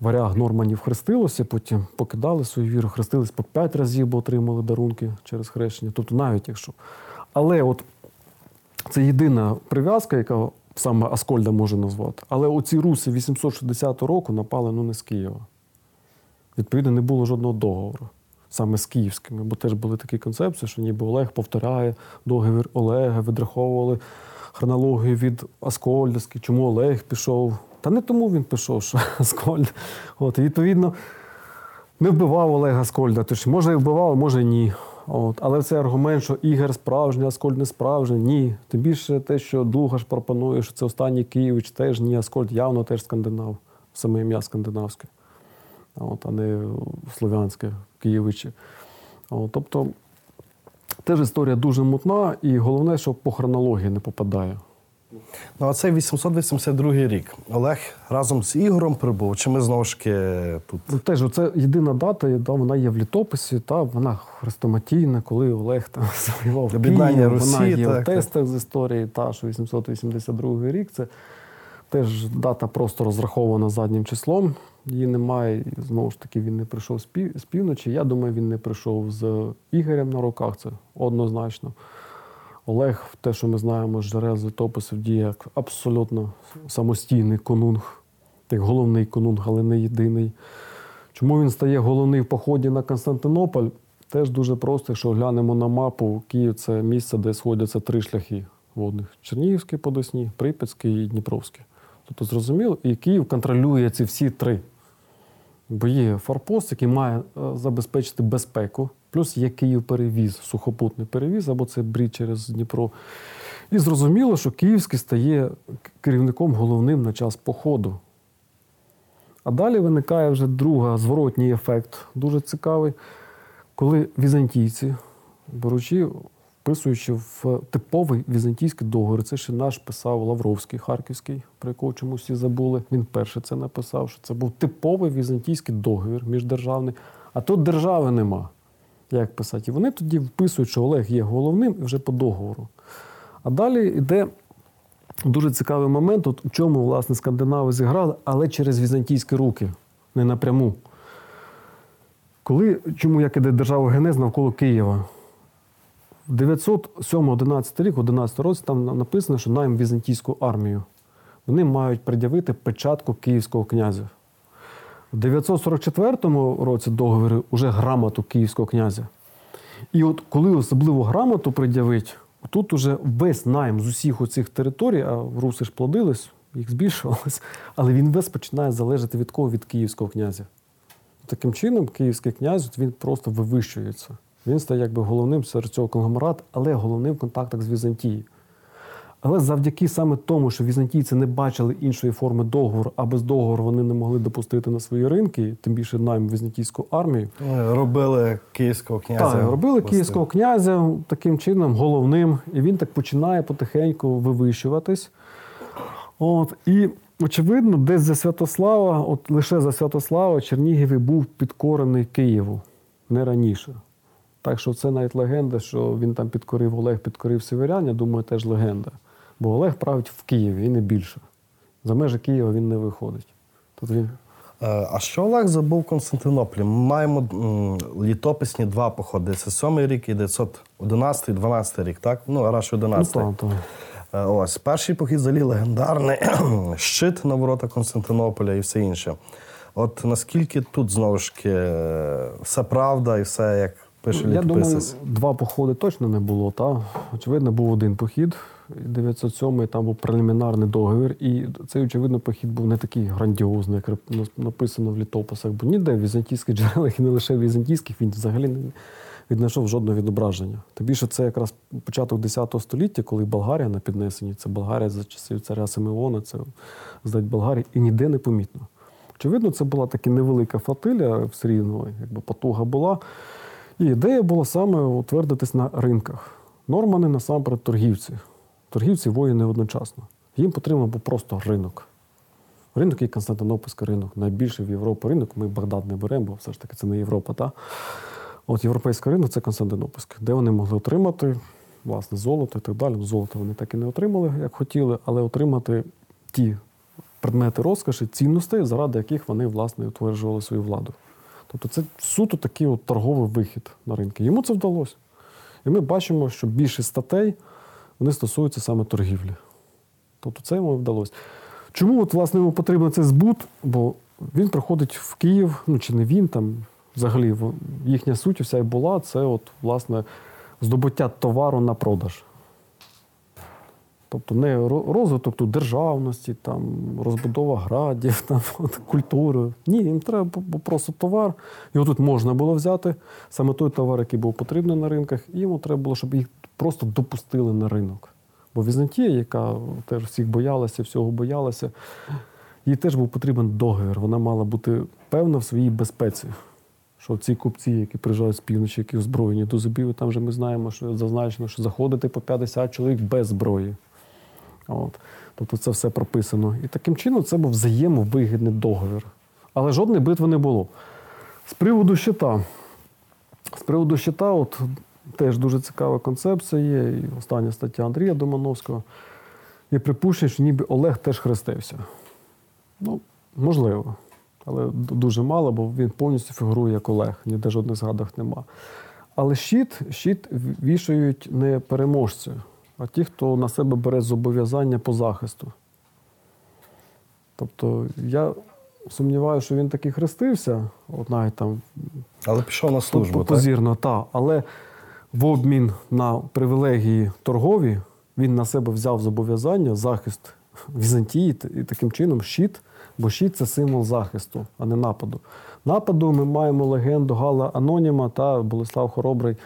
[SPEAKER 3] варяг норманів хрестилося, потім покидали свою віру, хрестились по п'ять разів, бо отримали дарунки через хрещення. Тобто, навіть якщо. Але от це єдина прив'язка, яка саме Аскольда може назвати. Але оці руси 860 року напали ну не з Києва. Відповідно, не було жодного договору. Саме з київськими, бо теж були такі концепції, що ніби Олег повторяє договір Олега, відраховували хронологію від Аскольда, чому Олег пішов. Та не тому він пішов, що Аскольд. От, і відповідно, не вбивав Олега Аскольда. Тож, може, і вбивав, може ні. От. Але цей аргумент, що Ігор справжній, Аскольд не справжній, ні. Тим більше те, що Дугаш пропонує, що це останній Київич, теж ні, Аскольд явно теж скандинав, саме ім'я скандинавське, от, а не слов'янське, Києвичі. От, тобто теж історія дуже мутна, і головне, що по хронології не попадає.
[SPEAKER 1] Ну, а цей 882 рік. Олег разом з Ігорем прибув. Чи ми знову ж таки тут?
[SPEAKER 3] Ну, Теж це єдина дата, да, вона є в літописі, та вона хрестоматійна, коли Олег там завоював Київ,
[SPEAKER 1] Русі,
[SPEAKER 3] вона є
[SPEAKER 1] так,
[SPEAKER 3] в тестах з історії, та що 882 рік. Це теж дата просто розрахована заднім числом. Її немає. І знову ж таки, він не прийшов з півночі. Я думаю, він не прийшов з Ігорем на руках. Це однозначно. Олег, те, що ми знаємо з джерел літописів, діє як абсолютно самостійний конунг, як головний конунг, але не єдиний. Чому він стає головний в поході на Константинополь? Теж дуже просто, якщо глянемо на мапу, Київ це місце, де сходяться три шляхи водних: Чернігівський по Десні, Прип'ятський і Дніпровський. Тобто зрозуміло, і Київ контролює ці всі три. Бо є форпост, який має е, забезпечити безпеку, плюс є Київ перевіз, сухопутний перевіз, або це брід через Дніпро. І зрозуміло, що Київський стає керівником головним на час походу. А далі виникає вже друга зворотній ефект, дуже цікавий, коли візантійці, беручи, вписуючи в типовий візантійський договір, це ще наш писав Лавровський, Харківський, про якого чомусь всі забули. Він перше це написав, що це був типовий візантійський договір міждержавний, а тут держави нема. Як писати? І вони тоді вписують, що Олег є головним і вже по договору. А далі йде дуже цікавий момент, от в чому, власне, скандинави зіграли, але через візантійські руки, не напряму. Коли, чому як іде держава Генез навколо Києва? В 907-11 рік, 11 році, там написано, що найм візантійську армію. Вони мають пред'явити печатку київського князя. В 944 році договори вже грамоту київського князя. І от коли особливо грамоту пред'явить, тут уже весь найм з усіх оцих територій, а руси ж плодились, їх збільшувалось, але він весь починає залежати від кого? Від київського князя. Таким чином, київський князь він просто вивищується. Він стає якби головним серед цього конгломерату, але головним в контактах з Візантією. Але завдяки саме тому, що візантійці не бачили іншої форми договору, а без договору вони не могли допустити на свої ринки, тим більше найм візантійську армію.
[SPEAKER 1] е, Робили київського князя.
[SPEAKER 3] Так, робили
[SPEAKER 1] властивим.
[SPEAKER 3] київського князя таким чином головним, і він так починає потихеньку вивищуватись. От, і очевидно, десь за Святослава, от лише за Святослава, Чернігів був підкорений Києву, не раніше. Так що це навіть легенда, що він там підкорив Олег, підкорив сіверян, я думаю, теж легенда. Бо Олег править в Києві і не більше. За межі Києва він не виходить. Тобто він
[SPEAKER 1] Е, А що Олег забув в Константинополі? Ми маємо літописні два походи. Це 7 рік і 911 12 рік, так? Ну, а 11
[SPEAKER 3] ну, так, так.
[SPEAKER 1] Е, Ось перший похід взагалі легендарний щит на ворота Константинополя і все інше. От наскільки тут знову ж таки е, все правда і все як пише
[SPEAKER 3] Я думаю, два походи точно не було. Та? Очевидно, був один похід. 907 там був прелімінарний договір, і цей, очевидно, похід був не такий грандіозний, як написано в літописах. Бо ніде в візантійських джерелах і не лише в візантійських він взагалі не віднайшов жодного відображення. Тим більше це якраз початок 10 століття, коли Болгарія на піднесенні. Це Болгарія за часів царя Симеона, це здать Болгарії, і ніде не помітно. Очевидно, це була така невелика флотилія, все рівно, якби потуга була. І ідея була саме утвердитись на ринках. Нормани насамперед торгівці. Торгівці воїни одночасно. Їм потрібен був просто ринок. Ринок і Константинопольський ринок. Найбільший в Європі ринок. Ми Багдад не беремо, бо все ж таки це не Європа. Та? От європейський ринок це Константинопольський, де вони могли отримати власне золото і так далі. Ну, Золото вони так і не отримали, як хотіли, але отримати ті предмети розкоші, цінностей, заради яких вони власне утверджували свою владу. Тобто це суто такий от торговий вихід на ринки. Йому це вдалося. І ми бачимо, що більшість статей вони стосуються саме торгівлі. Тобто це йому вдалося. Чому от, власне, йому потрібен цей збут? Бо він приходить в Київ, ну чи не він там, взагалі їхня суть вся і була це, от, власне, здобуття товару на продаж. Тобто не розвиток тут державності, там, розбудова градів, там, от, культури. Ні, їм треба просто товар. Його тут можна було взяти, саме той товар, який був потрібний на ринках, і йому треба було, щоб їх просто допустили на ринок. Бо Візантія, яка теж всіх боялася, всього боялася, їй теж був потрібен договір. Вона мала бути певна в своїй безпеці. Що ці купці, які приїжджають з півночі, які озброєні до зубів, там вже ми знаємо, що зазначено, що заходити по 50 чоловік без зброї. От. Тобто це все прописано. І таким чином це був взаємовигідний договір. Але жодної битви не було. З приводу щита. З приводу щита, от теж дуже цікава концепція є. І остання стаття Андрія Домановського. Є припущення, що ніби Олег теж хрестився. Ну, можливо. Але дуже мало, бо він повністю фігурує як Олег, ніде жодних згадок нема. Але щит, щит вішають не переможці, а ті, хто на себе бере зобов'язання по захисту. Тобто я сумніваюся, що він таки хрестився, от навіть там
[SPEAKER 1] Але пішов на службу.
[SPEAKER 3] по-
[SPEAKER 1] так?
[SPEAKER 3] та, але в обмін на привілегії торгові він на себе взяв зобов'язання, захист Візантії і таким чином щит, бо щит це символ захисту, а не нападу. Нападу ми маємо легенду Гала Аноніма та Болеслав Хоробрий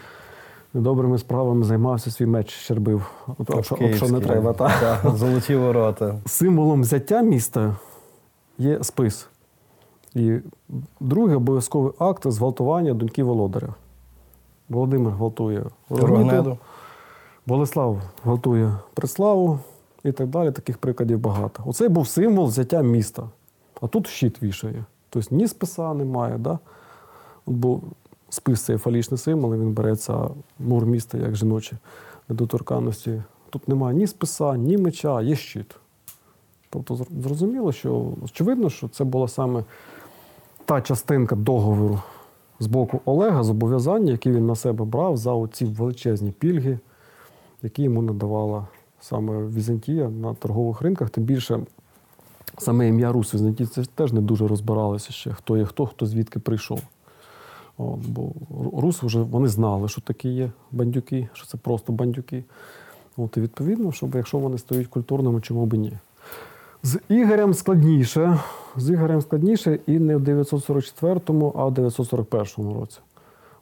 [SPEAKER 3] недобрими справами займався свій меч, щербив. От, от, що- от, що не треба. Та.
[SPEAKER 1] Золоті ворота.
[SPEAKER 3] Символом взяття міста є спис. І другий обов'язковий акт зґвалтування доньки володаря. Володимир гвалтує Рогнеду. Болеслав гвалтує Преславу і так далі. Таких прикладів багато. Оце був символ взяття міста. А тут щит вішає. Тобто ні списа немає. Да? Бо спис це фалічний символ, і він береться мур міста як жіночі недоторканності. Тут немає ні списа, ні меча, є щит. Тобто зрозуміло, що очевидно, що це була саме та частинка договору з боку Олега, зобов'язання, які він на себе брав за оці величезні пільги, які йому надавала саме Візантія на торгових ринках. Тим більше саме ім'я Рус візантійці теж не дуже розбиралися ще, хто є хто, хто звідки прийшов. От, бо Рус вже вони знали, що такі є бандюки, що це просто бандюки. От, і відповідно, щоб якщо вони стають культурними, чому б ні. З Ігорем складніше. З Ігорем складніше і не в 944-му, а в 941 році.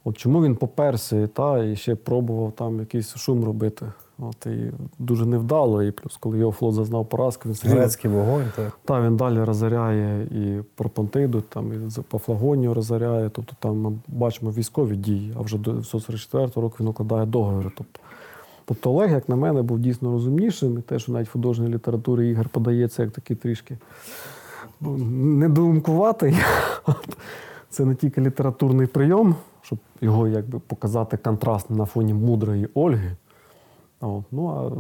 [SPEAKER 3] От чому він поперся та, і ще пробував там якийсь шум робити. От, і дуже невдало. І плюс, коли його флот зазнав поразку, він рівно
[SPEAKER 1] Грецький вогонь. Так.
[SPEAKER 3] та він далі розоряє і Пропонтиду, там і з- по Флагонію розоряє. Тобто там ми бачимо військові дії, а вже до 944 року він укладає договори. Тобто, тобто Олег, як на мене, був дійсно розумнішим, і те, що навіть в художній літературі Ігор подається як такий трішки ну, недоумкуватий. Це не тільки літературний прийом, щоб його якби показати контраст на фоні мудрої Ольги. Ну, а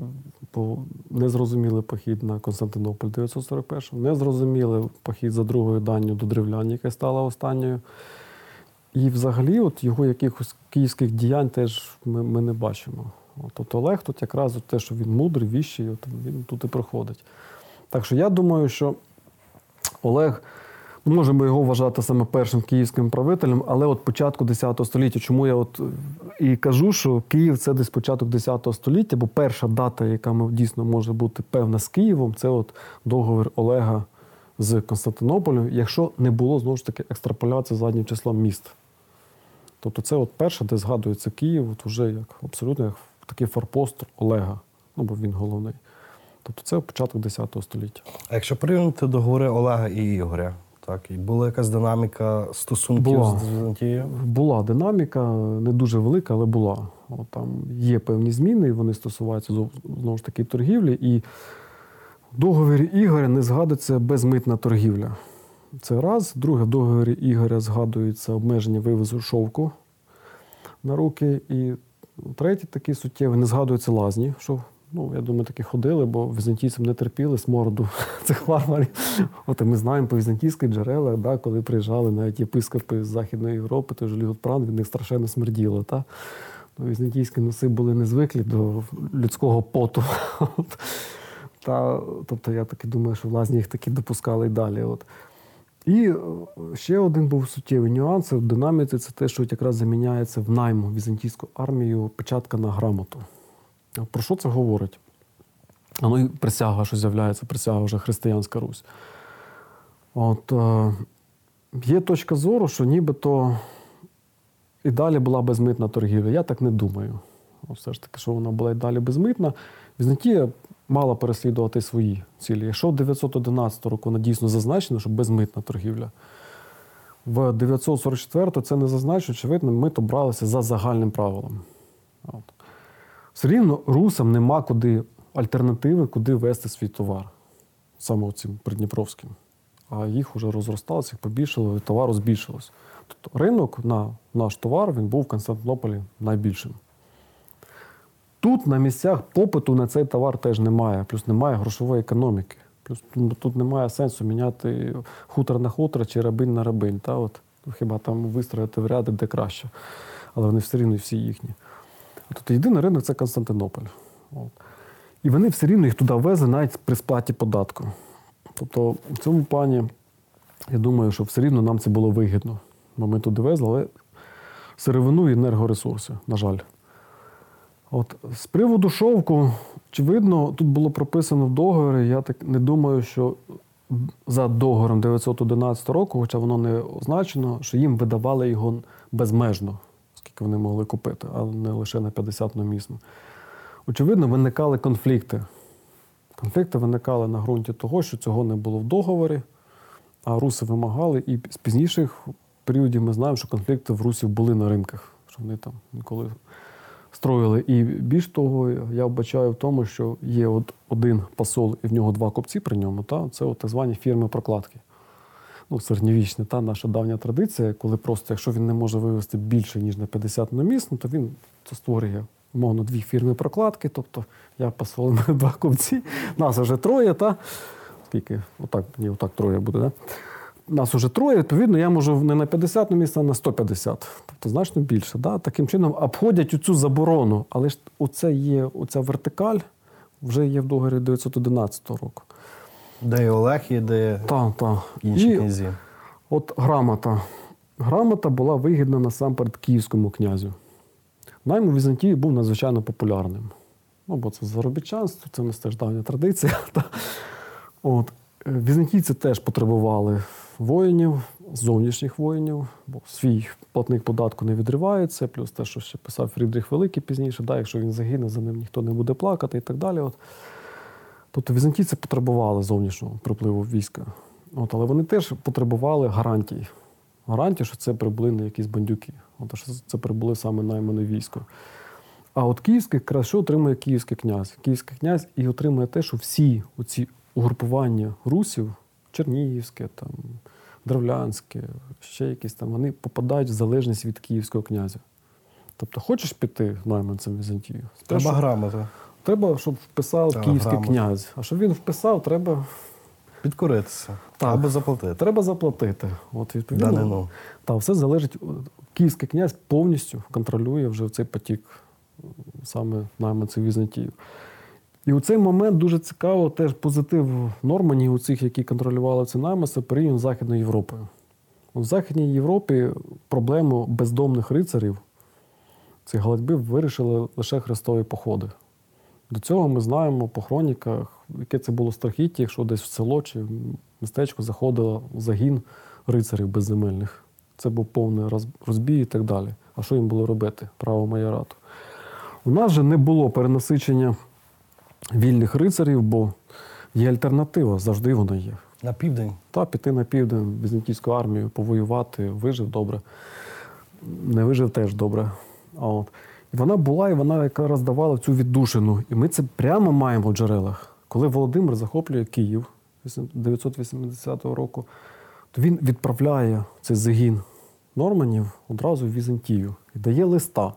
[SPEAKER 3] по незрозумілий похід на Константинополь 941, незрозумілий похід за другою данню до древлян, яка стала останньою. І взагалі, от його якихось київських діянь теж ми, ми не бачимо. От, от Олег тут якраз те, що він мудрий, віщий, от він тут і проходить. Так що я думаю, що Олег, ну, можемо його вважати саме першим київським правителем, але от початку 10 століття. Чому я от е, і кажу, що Київ це десь початок 10 століття, бо перша дата, яка дійсно може бути певна з Києвом, це от договір Олега з Константинополем, якщо не було знову ж таки екстраполяції заднім числом міст. Тобто це от перше, де згадується Київ, от уже як абсолютно як такий форпост Олега, ну бо він головний. Тобто це початок 10 століття.
[SPEAKER 1] А якщо порівняти договори Олега і Ігоря, так, і була якась динаміка стосунків
[SPEAKER 3] Була.
[SPEAKER 1] з Візантією?
[SPEAKER 3] Була динаміка, не дуже велика, але була. От там є певні зміни, і вони стосуваються знову ж таки торгівлі. І в договорі Ігоря не згадується безмитна торгівля. Це раз. Друге, в договорі Ігоря згадується обмеження вивозу шовку на руки. І третє, такий суттєвий, не згадується лазні, що ну, я думаю, таки ходили, бо візантійцям не терпіли смороду цих варварів. От ми знаємо по візантійських джерелах, да, коли приїжджали навіть єпископи з Західної Європи, той же Ліготпран, від них страшенно смерділо. Та? Ну, Візантійські носи були не звиклі до людського поту. От. Та, тобто я таки думаю, що власні їх таки допускали і далі. От. І е, ще один був суттєвий нюанс в динаміці це те, що якраз заміняється в найму візантійську армію печатка на грамоту. Про що це говорить? Ну і присяга, що з'являється, присяга вже християнська Русь. От, е, є точка зору, що нібито і далі була безмитна торгівля. Я так не думаю. Все ж таки, що вона була і далі безмитна. Візантія мала переслідувати свої цілі. Якщо в 911 року вона дійсно зазначено, що безмитна торгівля, в 944 це не зазначено, очевидно, ми то бралися за загальним правилом. От. Все рівно русам нема куди альтернативи, куди вести свій товар, саме цим придніпровським. А їх вже розросталося, їх побільшало, і товару збільшилось. Тобто ринок на наш товар він був в Константинополі найбільшим. Тут на місцях попиту на цей товар теж немає, плюс немає грошової економіки. Плюс тут немає сенсу міняти хутор на хутор чи рабинь на рабинь. Та от, хіба там вистроїти в ряди, де краще. Але вони все рівно всі їхні. Тобто єдиний ринок це Константинополь. От. І вони все рівно їх туди везли навіть при сплаті податку. Тобто, в цьому плані, я думаю, що все рівно нам це було вигідно. Бо ми туди везли, але сировину і енергоресурси, на жаль. От з приводу шовку, очевидно, тут було прописано в договорі. Я так не думаю, що за договором 911 року, хоча воно не означено, що їм видавали його безмежно, скільки вони могли купити, а не лише на 50 номісно. Очевидно, виникали конфлікти. Конфлікти виникали на ґрунті того, що цього не було в договорі, а руси вимагали. І з пізніших періодів ми знаємо, що конфлікти в русів були на ринках, що вони там ніколи строїли. І більш того, я вбачаю в тому, що є от один посол, і в нього два копці при ньому. Та? Це от так звані фірми прокладки. Ну, середньовічна та наша давня традиція, коли просто, якщо він не може вивезти більше, ніж на 50 номіс, ну, то він це створює умовно дві фірми прокладки. Тобто я посол мене два копці, нас вже троє, та? Скільки? Отак, ні, отак троє буде, да? Нас уже троє, відповідно, я можу не на 50 місць, а на 150. Тобто значно більше. Да? Таким чином обходять цю заборону. Але ж оце є, оця вертикаль вже є в договорі 911 року.
[SPEAKER 1] Де і Олег, і де
[SPEAKER 3] Так, так.
[SPEAKER 1] інші
[SPEAKER 3] І
[SPEAKER 1] князі.
[SPEAKER 3] от грамота. Грамота була вигідна насамперед київському князю. Найм у Візантії був надзвичайно популярним. Ну, бо це заробітчанство, це теж давня традиція. От. Е, Візантійці теж потребували воїнів, зовнішніх воїнів, бо свій платник податку не відривається, плюс те, що ще писав Фрідріх Великий пізніше, да, якщо він загине, за ним ніхто не буде плакати і так далі. От. Тобто візантійці потребували зовнішнього припливу війська. От, але вони теж потребували гарантій. Гарантій, що це прибули не якісь бандюки, от, що це прибули саме наймане військо. А от київський якраз що отримує київський князь? Київський князь і отримує те, що всі оці угрупування русів, Чернігівське, там, Древлянське, ще якісь там, вони попадають в залежність від київського князя. Тобто, хочеш піти найманцем в Візантію?
[SPEAKER 1] Треба грамота.
[SPEAKER 3] Треба, щоб вписав
[SPEAKER 1] Так,
[SPEAKER 3] київський
[SPEAKER 1] грамотно.
[SPEAKER 3] князь. А щоб він вписав, треба,
[SPEAKER 1] Підкоритися.
[SPEAKER 3] Так.
[SPEAKER 1] Або заплатити.
[SPEAKER 3] треба заплатити. От, відповідно,
[SPEAKER 1] Данину.
[SPEAKER 3] та, все залежить. Київський князь повністю контролює вже цей потік саме найманців Візантію. І у цей момент дуже цікаво теж позитив Норманів, у цих, які контролювали це найманство, порівняно з Західною Європою. У Західній Європі проблему бездомних рицарів цих галатьбів вирішили лише хрестові походи. До цього ми знаємо по хроніках, яке це було страхіття, якщо десь в село чи в містечко заходило загін рицарів безземельних. Це був повний розбій і так далі. А що їм було робити? Право майорату. У нас же не було перенасичення вільних рицарів, бо є альтернатива, завжди вона є.
[SPEAKER 1] На південь.
[SPEAKER 3] Та піти на південь візантійську армію, повоювати, вижив добре. Не вижив теж добре. А От. І вона була, і вона якраз давала цю віддушину. І ми це прямо маємо в джерелах. Коли Володимир захоплює Київ 980 року, то він відправляє цей загін норманів одразу в Візантію і дає листа.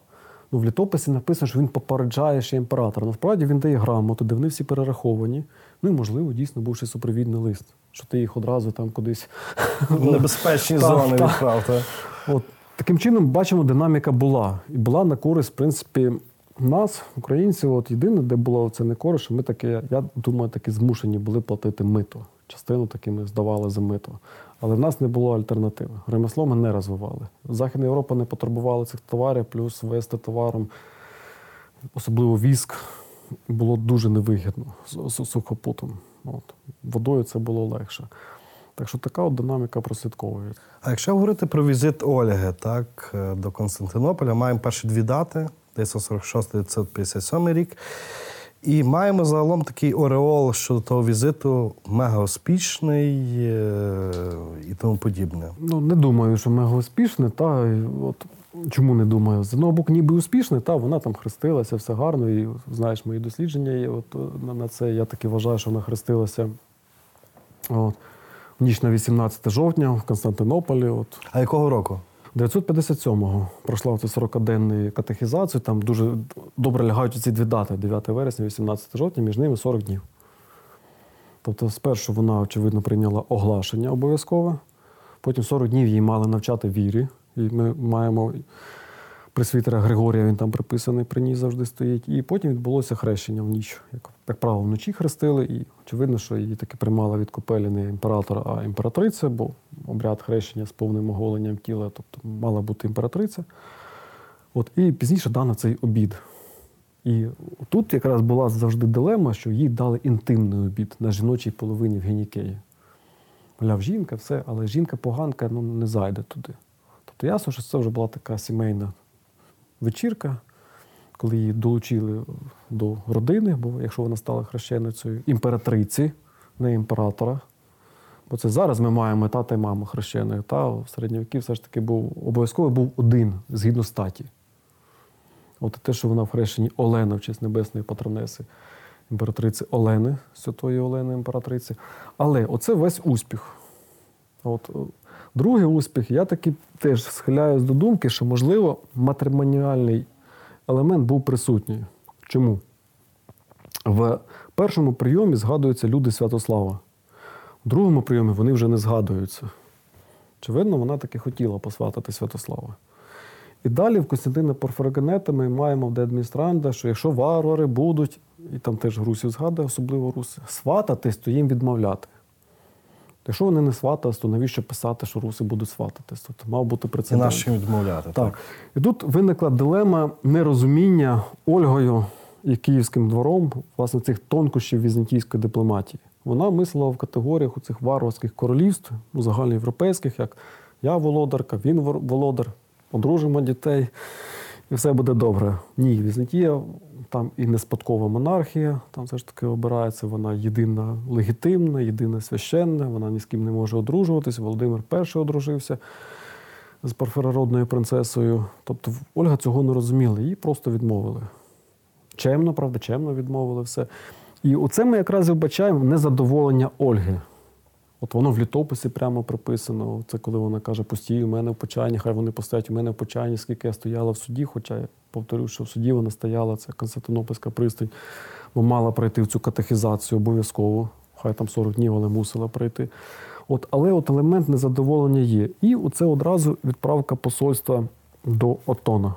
[SPEAKER 3] Ну, в літописі написано, що він попереджає ще імператора. Насправді він дає грамоту, де вони всі перераховані. Ну і, можливо, дійсно був ще супровідний лист, що ти їх одразу там кудись
[SPEAKER 1] В небезпечні зони відправ. та.
[SPEAKER 3] От таким чином бачимо, динаміка була. І була на користь, в принципі, нас, українців. От єдине, де було це не користь, що ми таки, я думаю, таки змушені були платити мито. Частину таки ми здавали за мито. Але в нас не було альтернативи. Ремесло ми не розвивали. Західна Європа не потребувала цих товарів, плюс вести товаром, особливо віск, було дуже невигідно з, сухопутом. От. Водою це було легше. Так що така от динаміка прослідковується.
[SPEAKER 1] А якщо говорити про візит Ольги так, е, до Константинополя, маємо перші дві дати 1946-1957 рік. І маємо загалом такий ореол щодо того візиту мега успішний е, і тому подібне.
[SPEAKER 3] Ну, не думаю, що мега успішне. Та, от, чому не думаю? З одного боку, ніби успішне, та вона там хрестилася, все гарно. І знаєш, мої дослідження є от, на, на це. Я таки вважаю, що вона хрестилася от, ніч на 18 жовтня в Константинополі. От,
[SPEAKER 1] А якого року?
[SPEAKER 3] 957-го пройшла цю 40-денну катехізацію. Там дуже добре лягають ці дві дати: 9 вересня, 18 жовтня, між ними 40 днів. Тобто, спершу вона, очевидно, прийняла оглашення обов'язкове, потім 40 днів її мали навчати вірі. І ми маємо пресвітера Григорія, він там приписаний, при ній завжди стоїть. І потім відбулося хрещення в ніч. Як, як правило, вночі хрестили, і очевидно, що її таки приймала від купелі не імператор, а імператриця, бо обряд хрещення з повним оголенням тіла, тобто мала бути імператриця. От, і пізніше дано цей обід. І тут якраз була завжди дилема, що їй дали інтимний обід на жіночій половині в Генікеї. Мовляв, жінка, все, але жінка-поганка ну, не зайде туди. Тобто ясно, що це вже була така сімейна вечірка, коли її долучили до родини, бо якщо вона стала хрещеницею імператриці, не імператора. Бо це зараз ми маємо тата і маму хрещених. Та в середньовіки все ж таки був обов'язково був один згідно статі. От те, що вона в хрещенні Олена в честь небесної патронеси, імператриці Олени, святої Олени імператриці. Але оце весь успіх. От, другий успіх, я таки теж схиляюсь до думки, що, можливо, матримоніальний елемент був присутній. Чому? В першому прийомі згадуються люди Святослава. В другому прийомі вони вже не згадуються. Очевидно, вона таки хотіла посватати Святослава. І далі в Костянтина Порфирогенета ми маємо в де адміністранта, що якщо варвари будуть, і там теж Русів згадує, особливо Руси, свататись, то їм відмовляти. Якщо вони не сватались, то навіщо писати, що руси будуть свататись? Тобто мав бути
[SPEAKER 1] Це
[SPEAKER 3] прецедент.
[SPEAKER 1] наш їм відмовляти.
[SPEAKER 3] Так. І тут виникла дилема нерозуміння Ольгою і Київським двором власне цих тонкощів візантійської дипломатії. Вона мислила в категоріях у цих варварських королівств, ну, загальноєвропейських, як я володарка, він володар, одружимо дітей, і все буде добре. Ні, Візантія там і неспадкова монархія, там все ж таки обирається, вона єдина легітимна, єдина священна, вона ні з ким не може одружуватись. Володимир І одружився з парферородною принцесою. Тобто Ольга цього не розуміла, її просто відмовили. Чемно, правда, чемно відмовили все. І оце ми якраз і вбачаємо незадоволення Ольги. От воно в літописі прямо прописано. Це коли вона каже, постій у мене в почайні, хай вони постоять у мене в почайні, скільки я стояла в суді. Хоча я повторю, що в суді вона стояла, це Константинопольська пристань, бо мала пройти в цю катехізацію обов'язково. Хай там 40 днів, але мусила пройти. От, але от елемент незадоволення є. І оце одразу відправка посольства до Отона.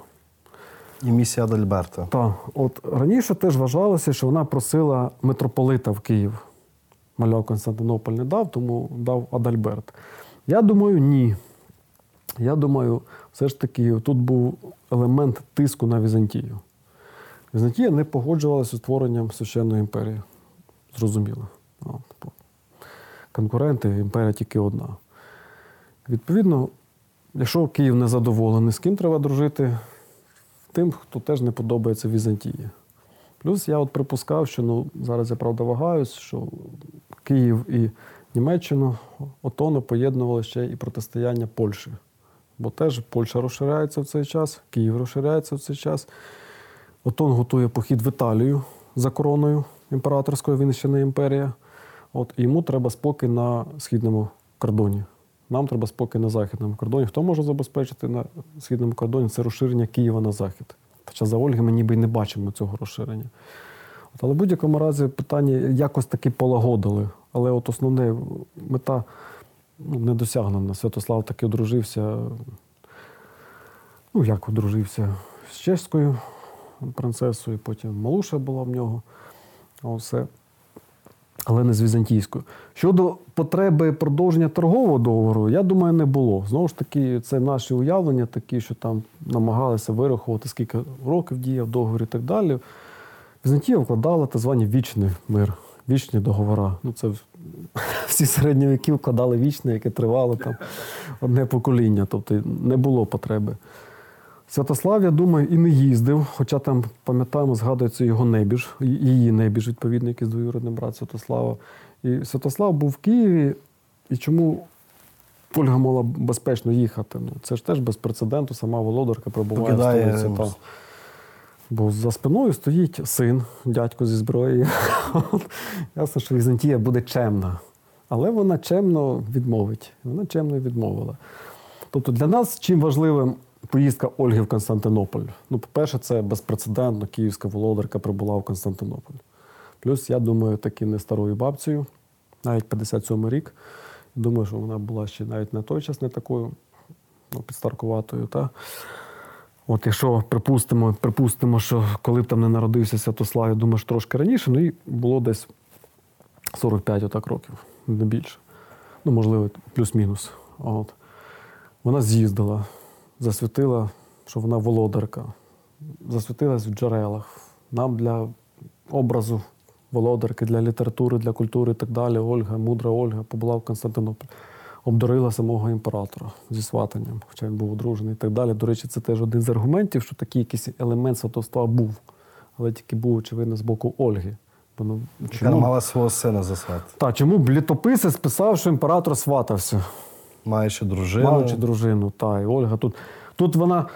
[SPEAKER 1] І місія Адальберта.
[SPEAKER 3] Так, от раніше теж вважалося, що вона просила митрополита в Київ. Маляв Константинополь не дав, тому дав Адальберт. Я думаю, ні. Я думаю, все ж таки тут був елемент тиску на Візантію. Візантія не погоджувалася з створенням священної імперії. Зрозуміло. Конкуренти, імперія тільки одна. Відповідно, якщо Київ не задоволений, з ким треба дружити, тим, хто теж не подобається Візантії. Плюс я от припускав, що ну, зараз я правда вагаюсь, що Київ і Німеччину отоно поєднували ще і протистояння Польщі. Бо теж Польща розширяється в цей час, Київ розширяється в цей час. Отон готує похід в Італію за короною імператорської, він ще не імперія. От, йому треба спокій на східному кордоні. Нам треба спокій на західному кордоні. Хто може забезпечити на східному кордоні це розширення Києва на захід. Хоча за Ольги ми ніби й не бачимо цього розширення. От, але в будь-якому разі питання якось таки полагодили. Але от основне мета ну, не досягнена. Святослав таки одружився. Ну, як одружився з чеською принцесою, потім Малуша була в нього. А Все. Але не з візантійською. Щодо потреби продовження торгового договору, я думаю, не було. Знову ж таки, це наші уявлення такі, що там намагалися вирахувати, скільки років діяв договір і так далі. Візантія вкладала так звані вічний мир, вічні договори. Ну, це всі середні віки вкладали вічне, яке тривало там одне покоління, тобто не було потреби. Святослав, я думаю, і не їздив, хоча там, пам'ятаємо, згадується його небіж, її небіж, відповідно, який двоюродний брат Святослава. І Святослав був в Києві, і чому Ольга могла безпечно їхати? Ну, це ж теж без прецеденту, сама володарка прибуває в столиці. Та. Бо за спиною стоїть син, дядько зі зброєю. Ясно, що Візантія буде чемна. Але вона чемно відмовить. Вона чемно відмовила. Тобто для нас чим важливим поїздка Ольги в Константинополь? Ну, по-перше, це безпрецедентно київська володарка прибула в Константинополь. Плюс, я думаю, таки не старою бабцею, навіть 57 рік. Думаю, що вона була ще навіть на той час не такою ну, підстаркуватою. Та? От якщо припустимо, припустимо, що коли б там не народився Святослав, я думаю, що трошки раніше, ну і було десь 45 отак років, не більше. Ну, можливо, плюс-мінус. От. Вона з'їздила, засвітила, що вона володарка, засвітилась в джерелах. Нам для образу володарки, для літератури, для культури і так далі. Ольга, мудра Ольга побула в Константинополі. Обдарила самого імператора зі сватанням, хоча він був одружений і так далі. До речі, це теж один з аргументів, що такий якийсь елемент сватовства був, але тільки був, очевидно, з боку Ольги. Бо, ну,
[SPEAKER 1] Яка мала свого сина за сват.
[SPEAKER 3] та, чому б літописець писав, що імператор сватався,
[SPEAKER 1] Маючи дружину.
[SPEAKER 3] маючи дружину. Та, і Ольга тут. Тут вона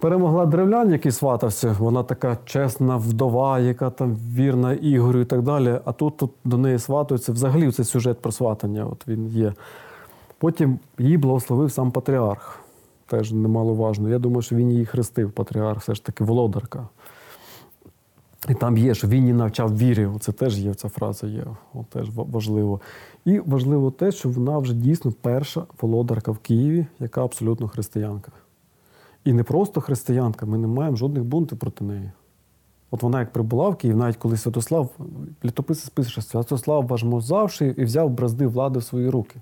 [SPEAKER 3] перемогла древлян, який сватався. Вона така чесна вдова, яка там вірна Ігорю і так далі. А тут, тут до неї сватаються. Взагалі цей сюжет про сватання от він є. Потім її благословив сам патріарх. Теж немаловажно. Я думаю, що він її хрестив, патріарх, все ж таки володарка. І там є, що він її навчав вірі. Це теж є, ця фраза є. О, теж важливо. І важливо те, що вона вже дійсно перша володарка в Києві, яка абсолютно християнка. І не просто християнка, ми не маємо жодних бунтів проти неї. От вона як прибула в Київ, навіть коли Святослав, літописець пише, що Святослав важмозавши і взяв бразди влади в свої руки.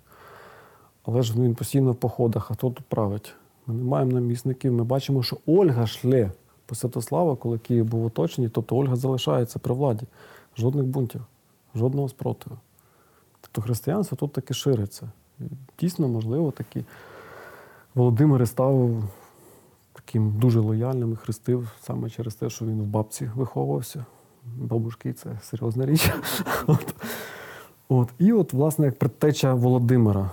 [SPEAKER 3] Але ж він постійно в походах, а хто тут править? Ми не маємо намісників. Ми бачимо, що Ольга шле Святослава, коли Київ був оточений, тобто Ольга залишається при владі. Жодних бунтів, жодного спротиву. Тобто християнство тут таки шириться. Дійсно, можливо, такі Володимир став таким дуже лояльним і хрестив саме через те, що він в бабці виховувався. Бабушки це серйозна річ. От. От. І от, власне, як предтеча Володимира.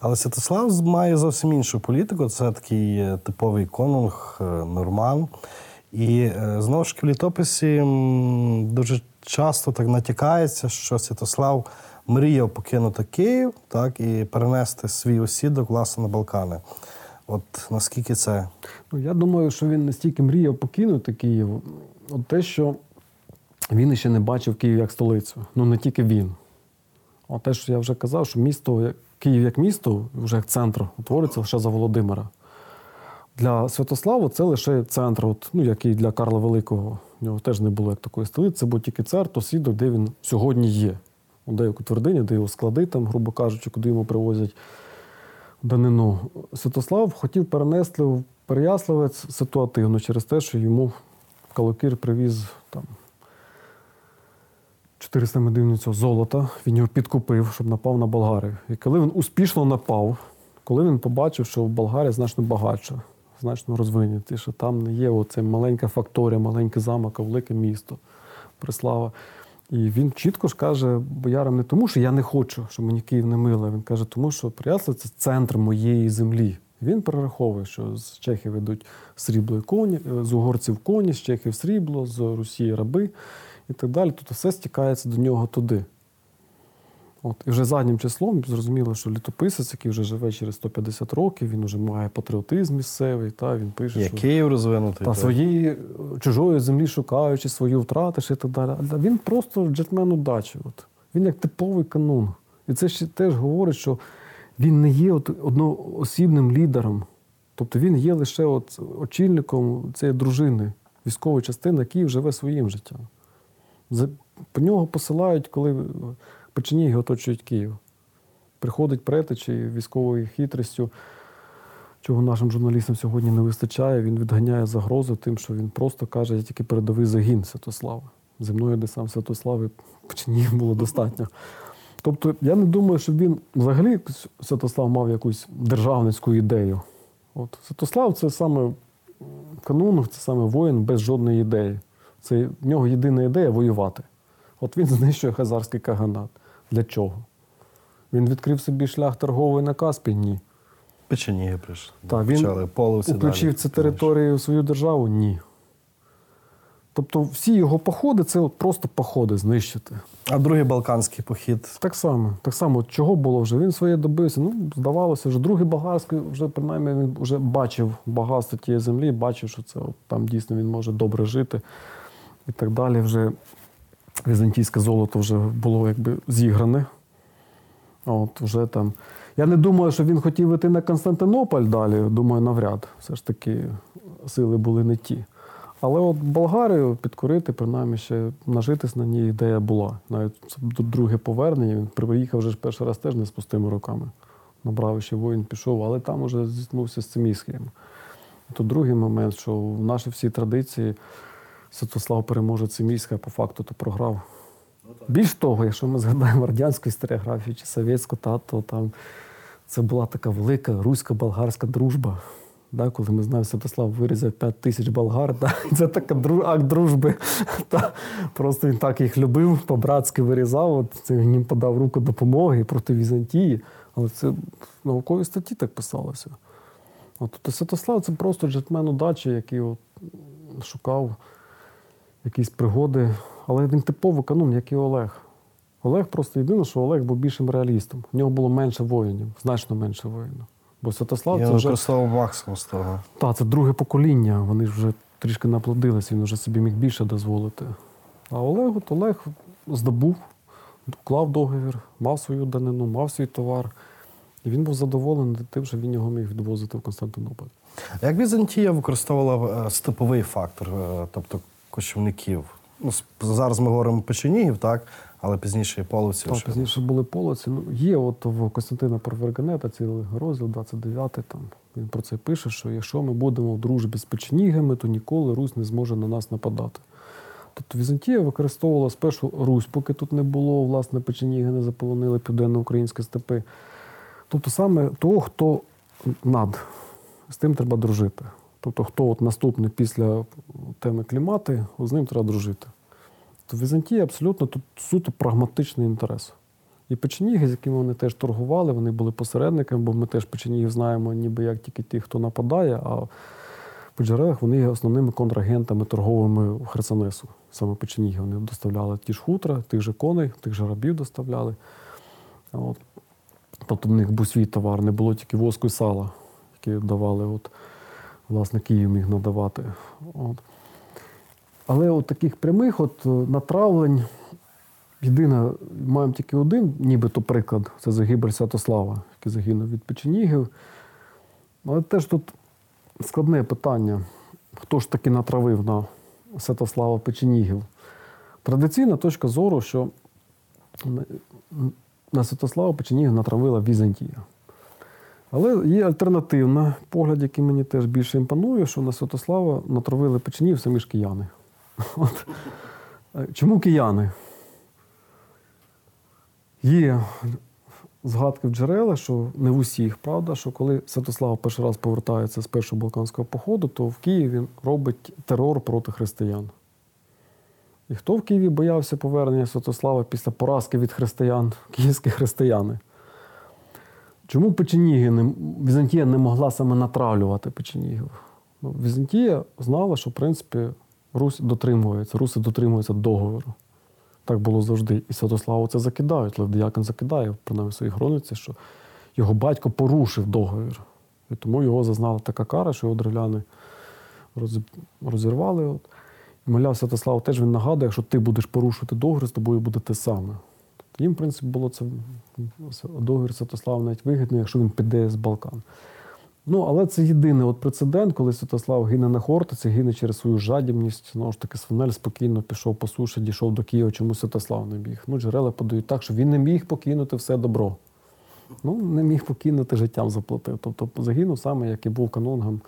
[SPEAKER 1] Але Святослав має зовсім іншу політику. Це такий е, типовий конунг, е, норман. І е, знову ж таки в літописі дуже часто так натякається, що Святослав мріяв покинути Київ так, і перенести свій осідок власне на Балкани. От наскільки це
[SPEAKER 3] Ну, я думаю, що він настільки мріяв покинути Київ, от те, що він ще не бачив Київ як столицю. Ну не тільки він. А те, що я вже казав, що місто, Київ як місто, вже як центр, утвориться лише за Володимира. Для Святослава це лише центр, от, ну, як і для Карла Великого. У нього теж не було як такої столиці, це був тільки цар, то свідок, де він сьогодні є. Деяку твердині, де його склади, там, грубо кажучи, куди йому привозять данину. Святослав хотів перенести в Переяславець ситуативно через те, що йому Калокір привіз там 400 медивницю золота, він його підкупив, щоб напав на Болгарію. І коли він успішно напав, коли він побачив, що Болгарія значно багатша, значно розвинуті, що там не є оце маленька факторія, маленький замок, а велике місто, Преслава. І він чітко ж каже боярам не тому, що я не хочу, щоб мені Київ не мило. Він каже, тому що Переяслав – це центр моєї землі. Він перераховує, що з Чехів йдуть срібло і коні, е, з угорців коні, з Чехів срібло, з Росії раби і так далі. Тобто все стікається до нього туди. От, і вже заднім числом зрозуміло, що літописець, який вже живе через 150 років, він вже має патріотизм місцевий, та, він пише,
[SPEAKER 1] є
[SPEAKER 3] що
[SPEAKER 1] Київ розвинутий.
[SPEAKER 3] та
[SPEAKER 1] так.
[SPEAKER 3] своєї е, чужої землі шукаючи, свою втратиш і так далі. А він просто джетмен удачі. От. Він як типовий канун. І це ще теж говорить, що він не є от одноосібним лідером. Тобто він є лише от очільником цієї дружини, військової частини, який живе своїм життям. По нього посилають, коли Печеніги оточують Київ. Приходить претич і військовою хитрістю, чого нашим журналістам сьогодні не вистачає. Він відганяє загрозу тим, що він просто каже, я тільки передовий загін Святослава. Зі мною десант Святослави Печенігів було достатньо. Тобто, я не думаю, що він взагалі Святослав мав якусь державницьку ідею. От Святослав це саме канун, це саме воїн без жодної ідеї. Це в нього єдина ідея воювати. От він знищує хазарський каганат. Для чого? Він відкрив собі шлях торговий на Каспій? Ні.
[SPEAKER 1] Печеніги прийшли.
[SPEAKER 3] Так, він Включив
[SPEAKER 1] далі.
[SPEAKER 3] ці території у свою державу? Ні. Тобто всі його походи це от просто походи знищити.
[SPEAKER 1] А другий Балканський похід.
[SPEAKER 3] Так само, так само, от чого було вже? Він своє добився. Ну, здавалося, вже другий болгарський, вже принаймні він вже бачив багатство тієї землі, бачив, що це от, там дійсно він може добре жити і так далі. Вже візантійське золото вже було якби зігране. От вже там. Я не думаю, що він хотів іти на Константинополь далі. Думаю, навряд. Все ж таки сили були не ті. Але от Болгарію підкорити, принаймні ще нажитись на ній ідея була. Навіть це друге повернення. Він приїхав вже ж перший раз теж не з пустими руками. Набрав ще воїн, пішов, але там уже зіткнувся з цими схемами. То другий момент, що в наші всі традиції Святослав переможе Цимільська, по факту то програв. Більш того, якщо ми згадаємо радянську історіографію чи совєтську, та, то там це була така велика русько-болгарська дружба. Да, коли ми знаємо, Святослав вирізав 5 тисяч болгар, да, це така акт дружби. Та, просто він так їх любив, по-братськи вирізав. От, це їм подав руку допомоги проти Візантії. Але це в науковій статті так писалося. От, Святослав це просто джетмен удачі, який от, шукав якісь пригоди. Але він типовий канун, як і Олег. Олег просто єдине, що Олег був більшим реалістом. В нього було менше воїнів, значно менше воїнів. Бо Святослав
[SPEAKER 1] Я
[SPEAKER 3] це вже
[SPEAKER 1] використовував максимум з того.
[SPEAKER 3] та, це друге покоління. Вони вже трішки наплодилися, він вже собі міг більше дозволити. А Олег, от Олег здобув, вклав договір, мав свою данину, мав свій товар. І він був задоволений тим, що він його міг відвозити в Константинополь.
[SPEAKER 1] Як Візантія використовувала е, степовий фактор, е, тобто кочівників? Ну, зараз ми говоримо печенігів, так, але пізніше і половців.
[SPEAKER 3] Так, пізніше були полоці. Ну, є от в Костянтина Парвергенета цілий розділ, 29-й, там він про це пише, що якщо ми будемо в дружбі з печенігами, то ніколи Русь не зможе на нас нападати. Тобто Візантія використовувала спершу Русь, поки тут не було, власне, печеніги не заполонили південно-українські степи. Тобто саме того, хто над, з тим треба дружити. Тобто, хто от наступний після теми клімати, з ним треба дружити. То Візантія абсолютно тут суто прагматичний інтерес. І печеніги, з якими вони теж торгували, вони були посередниками, бо ми теж печенігів знаємо, ніби як тільки ті, хто нападає, а по джерелах вони є основними контрагентами торговими Херсонесу. Саме печеніги вони доставляли ті ж хутра, тих же коней, тих же рабів доставляли. От. Тобто в них був свій товар, не було тільки воску і сала, які давали, от, власне, Київ міг надавати. От. Але от таких прямих от е, натравлень, єдине, маємо тільки один, нібито приклад, це загибель Святослава, який загинув від печенігів. Але теж тут складне питання, хто ж таки натравив на Святослава Печенігів. Традиційна точка зору, що на- Святослава Печенігів натравила Візантія. Але є альтернативна погляд, який мені теж більше імпонує, що на Святослава натравили печенів самі ж кияни. От. Е, Чому кияни? Є згадки в джерелах, що не в усіх, правда, що коли Святослав перший раз повертається з першого Балканського походу, то в Києві він робить терор проти християн. І хто в Києві боявся повернення Святослава після поразки від християн, київські християни? Чому печеніги не, Візантія не могла саме натравлювати печенігів? Ну, Візантія знала, що в принципі Русь дотримується, руси дотримуються договору. Так було завжди. І Святославу це закидають. Левдіякон закидає, принаймні в своїй хрониці, що його батько порушив договір. І тому його зазнала така кара, що його древляни розірвали. І мовляв, Святослав теж він нагадує, якщо ти будеш порушувати договір, з тобою буде те саме. Їм, в принципі, було це договір Святослава навіть вигідний, якщо він піде з Балкан. Ну, але це єдиний от прецедент, коли Святослав гине на Хортиці, гине через свою жадібність. Знову ж таки, Свинель спокійно пішов по суші, дійшов до Києва, чому Святослав не міг. Ну, джерела подають так, що він не міг покинути все добро. Ну, не міг покинути життям заплатив. Тобто загинув саме, як і був канонгом,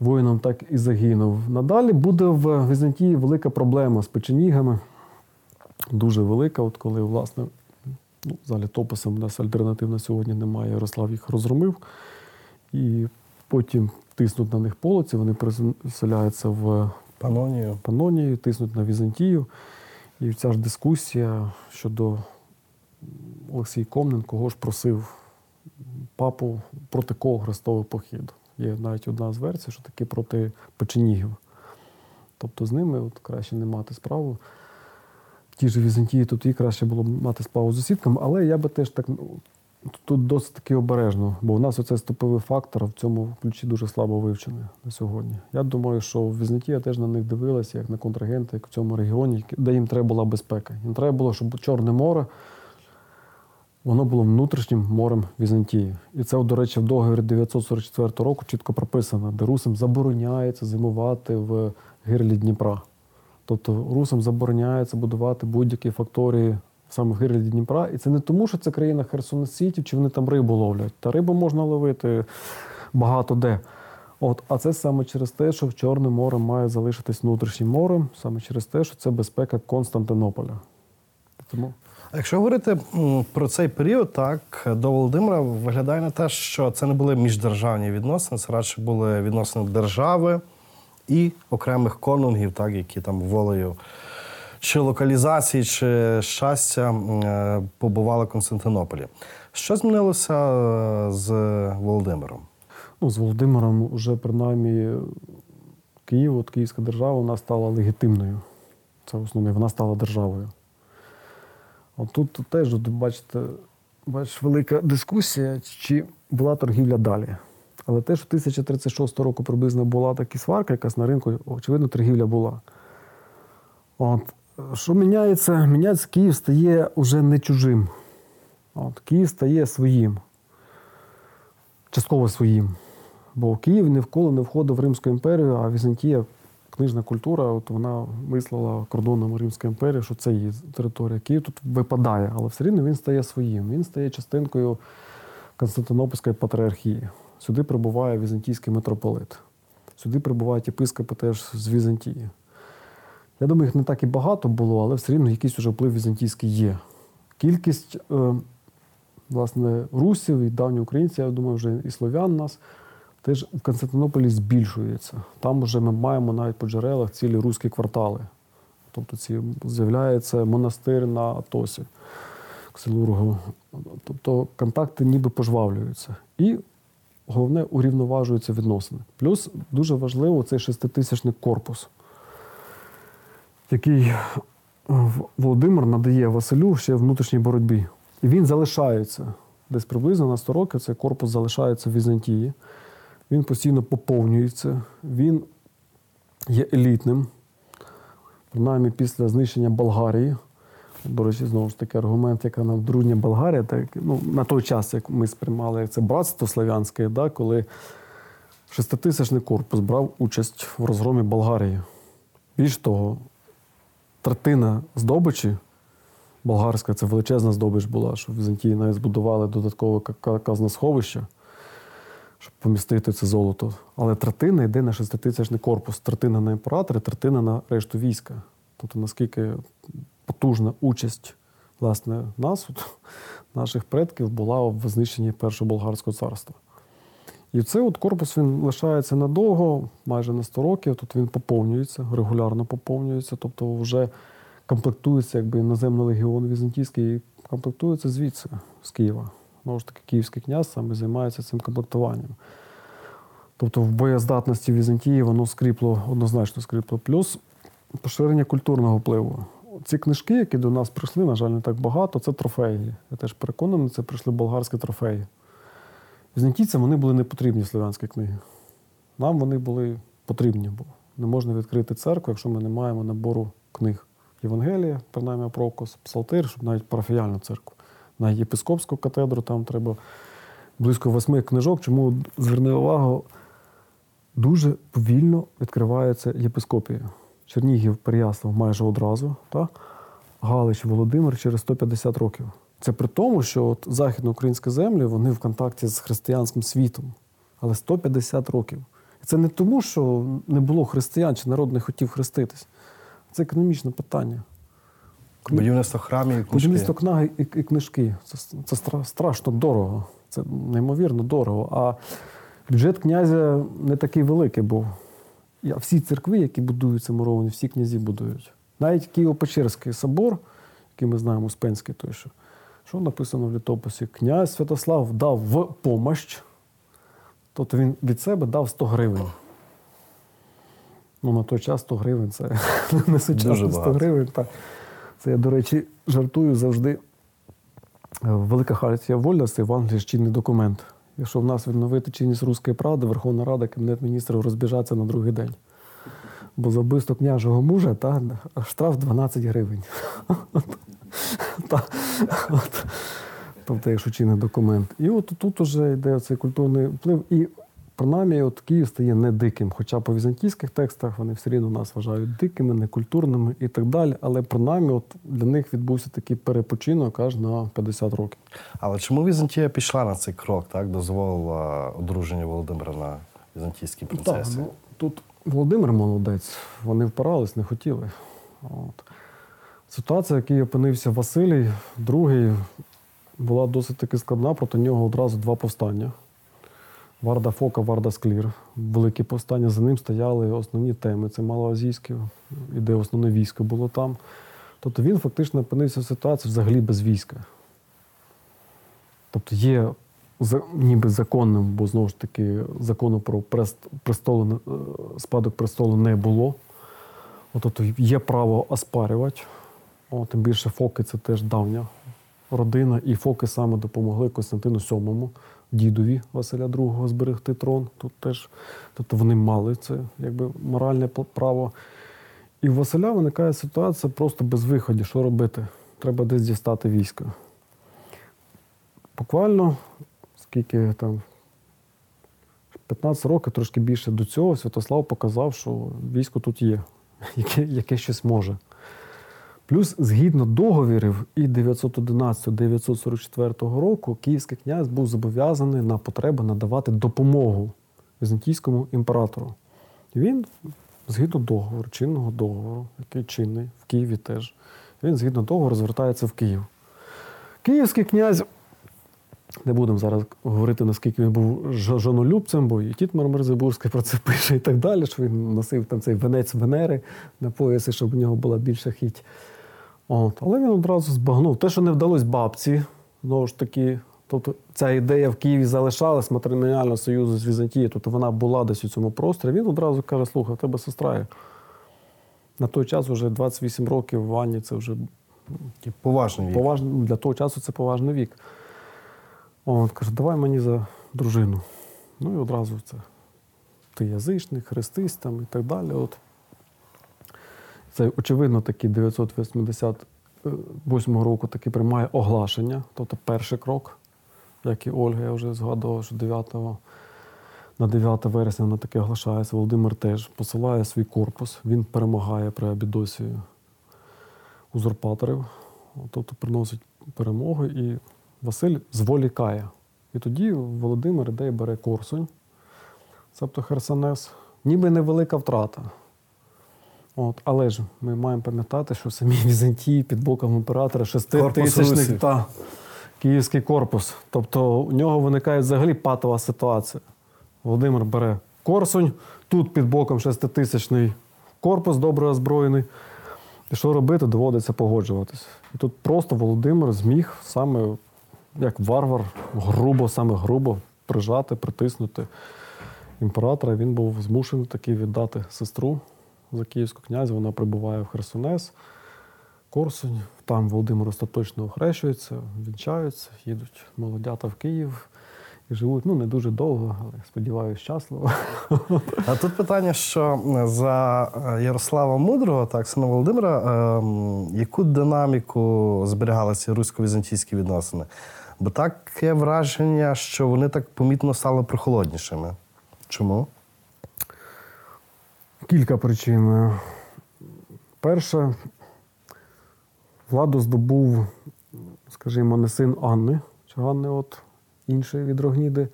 [SPEAKER 3] воїном, так і загинув. Надалі буде в Візантії велика проблема з печенігами. Дуже велика, от коли, власне, ну, за літописом у нас альтернатив на сьогодні немає. Ярослав їх розгромив. І потім тиснуть на них полоці, вони переселяються в
[SPEAKER 1] Панонію.
[SPEAKER 3] Панонію, тиснуть на Візантію. І ця ж дискусія щодо Олексій Комнен, кого ж просив папу проти кого хрестовий похід. Є навіть одна з версій, що таки проти печенігів. Тобто з ними от краще не мати справу. Тій же Візантії тут і краще було б мати справу з сусідками, але я би теж так ну, тут досить таки обережно, бо у нас оцей ступовий фактор в цьому ключі дуже слабо вивчений на сьогодні. Я думаю, що Візантія теж на них дивилася, як на контрагенти, як в цьому регіоні, де їм треба була безпека. Їм треба було, щоб Чорне море воно було внутрішнім морем Візантії. І це, до речі, в договорі 944 року чітко прописано, де русам забороняється зимувати в гирлі Дніпра. Тобто русам забороняється будувати будь-які факторії саме в гирлі Дніпра. І це не тому, що це країна херсонеситів, чи вони там рибу ловлять. Та рибу можна ловити багато де. От, а це саме через те, що Чорне море має залишитись внутрішнім морем, саме через те, що це безпека Константинополя. Тому
[SPEAKER 1] Якщо говорити про цей період, так до Володимира виглядає на те, що це не були міждержавні відносини, це радше були відносини держави і окремих конунгів, так, які там волею чи локалізації, чи щастя е, побували в Константинополі. Що змінилося е, з Володимиром?
[SPEAKER 3] ну, з Володимиром вже принаймні Київ, от Київська держава, вона стала легітимною. Це основне, вона стала державою. От тут, теж, бачите, бачиш, велика дискусія, чи була торгівля далі. Але те, що 1036 року приблизно була така сварка, якась на ринку, очевидно, торгівля була. От. Що міняється? Міняється, Київ стає вже не чужим. От. Київ стає своїм, частково своїм. Бо Київ ніколи не входив в Римську імперію, а Візантія, книжна культура, от вона мислила кордоном Римської імперії, що це її територія. Київ тут випадає, але все рівно він стає своїм. Він стає частинкою Константинопольської патріархії. Сюди прибуває візантійський митрополит. Сюди прибувають єпископи теж з Візантії. Я думаю, їх не так і багато було, але все рівно якийсь уже вплив візантійський є. Кількість е, власне, русів і давніх українців, я думаю, вже і слов'ян нас теж в Константинополі збільшується. Там вже ми маємо навіть по джерелах цілі руські квартали. Тобто ці з'являється монастир на Атосі, Ксилургу. Тобто контакти ніби пожвавлюються. І головне урівноважуються відносини. Плюс дуже важливо цей шеститисячний корпус, який Володимир надає Василю ще в внутрішній боротьбі. І він залишається. Десь приблизно на 100 років цей корпус залишається в Візантії. Він постійно поповнюється, він є елітним. Принаймні після знищення Болгарії. До речі, знову ж таки, аргумент, яка нам дружня Болгарія, так, ну, на той час, як ми сприймали це братство славянське, да, коли шеститисячний корпус брав участь в розгромі Болгарії. Більш того, третина здобичі болгарська, це величезна здобич була, що в Візантії навіть збудували додаткове ка- ка- казносховище, щоб помістити це золото. Але третина йде на шеститисячний корпус. Третина на імператора, третина на решту війська. Тобто наскільки потужна участь власне нас, от, наших предків, була в знищенні першого болгарського царства. І цей от корпус він лишається надовго, майже на 100 років. Тут він поповнюється, регулярно поповнюється, тобто вже комплектується якби іноземний легіон візантійський, і комплектується звідси, з Києва. Знову ж таки, київський князь саме займається цим комплектуванням. Тобто в боєздатності Візантії воно скріпло, однозначно скріпло. Плюс поширення культурного впливу. Ці книжки, які до нас прийшли, на жаль, не так багато, це трофеї. Я теж переконаний, це прийшли болгарські трофеї. Візантійцям вони були не потрібні слов'янські книги. Нам вони були потрібні, бо не можна відкрити церкву, якщо ми не маємо набору книг. Євангелія, принаймні Прокос, Псалтир, щоб навіть парафіяльну церкву. Навіть єпископську катедру там треба близько восьми книжок. Чому зверни увагу, дуже повільно відкривається єпископія. Чернігів, Переяслав майже одразу, так? Галич, Володимир через 150 років. Це при тому, що от західноукраїнські землі вони в контакті з християнським світом, але 150 років. І це не тому, що не було християн чи народ не хотів хреститись. Це економічне питання.
[SPEAKER 1] Будівництво храмів, і книжки.
[SPEAKER 3] Будівництво книги і, і книжки. Це, це стра- страшно дорого. Це неймовірно дорого. А бюджет князя не такий великий був. Всі церкви, які будуються муровані, всі князі будують. Навіть Києво-Печерський собор, який ми знаємо, Успенський той, що, що написано в літописі, князь Святослав дав в помощ, тобто він від себе дав 100 гривень. Ну, на той час 100 гривень це не сучасно
[SPEAKER 1] Дуже
[SPEAKER 3] 100 гривень. Так. Це я, до речі, жартую завжди. Велика хартія вольності в Англії чинний документ. Якщо в нас відновити чинність руської правди, Верховна Рада, Кабінет міністрів розбіжаться на другий день. Бо за вбивство княжого мужа та, штраф 12 гривень. Тобто, якщо чинний документ. І от тут вже йде цей культурний вплив. Принаймні от Київ стає не диким. Хоча по візантійських текстах вони все рівно нас вважають дикими, некультурними і так далі. Але принаймні от для них відбувся такий перепочинок аж на 50 років.
[SPEAKER 1] Але чому Візантія пішла на цей крок, так? Дозволила одруження Володимира на візантійській принцесі?
[SPEAKER 3] Так, ну, тут Володимир молодець, вони впирались, не хотіли. От. Ситуація, в якій опинився Василій, другий, була досить таки складна, проти нього одразу два повстання. Варда Фока, Варда Склір. Великі повстання. За ним стояли основні теми. Це малоазійське, і де основне військо було там. Тобто він фактично опинився в ситуації взагалі без війська. Тобто є ніби законним, бо знову ж таки закону про прест- престолу, е, спадок престолу не було. От, тобто є право оспарювати. О, тим більше Фоки це теж давня родина, і Фоки саме допомогли Костянтину VII, дідові Василя II зберегти трон. Тут теж, тобто вони мали це якби моральне право. І в Василя виникає ситуація просто без виходу. Що робити? Треба десь дістати військо. Буквально, скільки там 15 років, трошки більше до цього, Святослав показав, що військо тут є, яке, яке щось може. Плюс, згідно договірів і 911-944 року, київський князь був зобов'язаний на потреби надавати допомогу візантійському імператору. Він, згідно договору, чинного договору, який чинний в Києві теж, він згідно договору звертається в Київ. Київський князь не будемо зараз говорити, наскільки він був жонолюбцем, бо і Тітмар Мерзебурський про це пише і так далі, що він носив там цей венець Венери на поясі, щоб у нього була більша хіть. От. Але він одразу збагнув. Те, що не вдалося бабці, знову ж таки, тобто ця ідея в Києві залишалась матримоніального союзу з Візантією, тобто вона була десь у цьому просторі. Він одразу каже: слухай, в тебе сестра є. На той час вже 28 років в Анні це вже
[SPEAKER 1] поважний вік.
[SPEAKER 3] поважний, для того часу це поважний вік. От, каже, давай мені за дружину. Ну і одразу це. Ти язичник, хрестись там і так далі. От. Це, очевидно, таки 988 року таки приймає оглашення, тобто перший крок, як і Ольга, я вже згадував, що 9 на 9 вересня вона таки оглашається. Володимир теж посилає свій корпус, він перемагає при Абідосі узурпаторів, тобто приносить перемогу, і Василь зволікає. І тоді Володимир іде і бере Корсунь, тобто Херсонес, ніби невелика втрата. От, але ж ми маємо пам'ятати, що в самій Візантії під боком імператора
[SPEAKER 1] Русі.
[SPEAKER 3] та київський корпус. Тобто у нього виникає взагалі патова ситуація. Володимир бере Корсунь, тут під боком шеститисячний корпус добре озброєний. І що робити, доводиться погоджуватись. І тут просто Володимир зміг саме як варвар, грубо, саме грубо прижати, притиснути імператора. Він був змушений таки віддати сестру за київську князя. Вона прибуває в Херсонес, Корсунь. Там Володимир остаточно охрещується, вінчаються, їдуть молодята в Київ і живуть ну не дуже довго, але сподіваюся, щасливо.
[SPEAKER 1] А тут питання, що за е, Ярослава Мудрого, так, сина Володимира, ем, яку динаміку зберігали ці русько-візантійські відносини? Бо таке враження, що вони так помітно стали прохолоднішими. Чому?
[SPEAKER 3] Кілька причин. Перше, владу здобув, скажімо, не син Анни, чи Ганни, от іншої від Рогніди.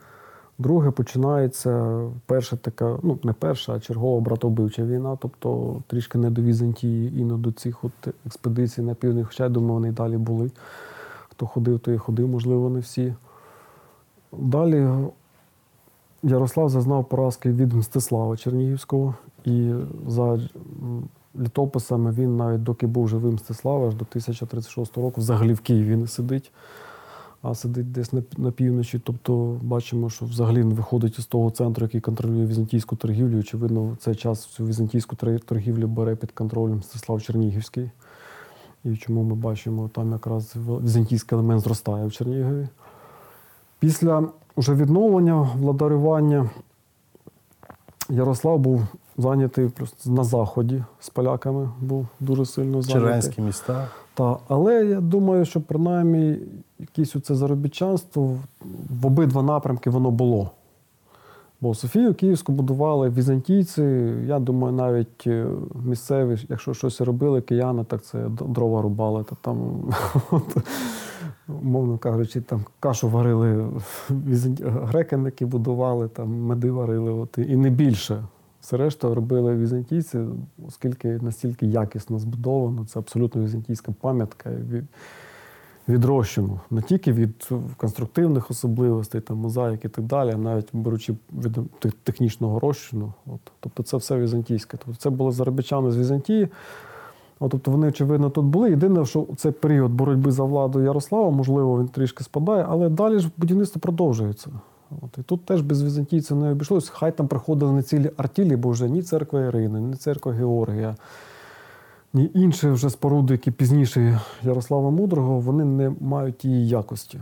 [SPEAKER 3] Друге, починається перша така, ну не перша, а чергова братовбивча війна, тобто трішки не до Візантії і не до цих от експедицій на південь, хоча я думаю, вони й далі були. Хто ходив, той і ходив, можливо, не всі. Далі Ярослав зазнав поразки від Мстислава Чернігівського, і за літописами він навіть доки був живим Мстислава, аж до 1036 року взагалі в Києві не сидить, а сидить десь на, на півночі. Тобто бачимо, що взагалі не виходить із того центру, який контролює візантійську торгівлю. Очевидно, в цей час цю візантійську торгівлю бере під контролем Мстислав Чернігівський. І чому ми бачимо, там якраз візантійський елемент зростає в Чернігові. Після уже відновлення владарювання Ярослав був зайнятий просто на заході з поляками, був дуже сильно зайнятий.
[SPEAKER 1] Червенські міста.
[SPEAKER 3] Та, але я думаю, що принаймні якесь оце заробітчанство в обидва напрямки воно було. Бо Софію Київську будували візантійці. Я думаю, навіть е, місцеві, якщо щось робили, кияни, так це дрова рубали. Та там, умовно кажучи, там кашу варили греки, які будували, там меди варили, от, і не більше. Все решта робили візантійці, оскільки настільки якісно збудовано, це абсолютно візантійська пам'ятка від, відрощено. Не тільки від конструктивних особливостей, там, мозаїк і так далі, а навіть беручи від технічного розчину. От. Тобто це все візантійське. Тобто це були заробітчани з Візантії. От, тобто вони, очевидно, тут були. Єдине, що цей період боротьби за владу Ярослава, можливо, він трішки спадає, але далі ж будівництво продовжується. От, і тут теж без візантійців не обійшлось. Хай там приходили не цілі артілі, бо вже ні церква Ірини, ні церква Георгія, ні інші вже споруди, які пізніше Ярослава Мудрого, вони не мають тієї якості.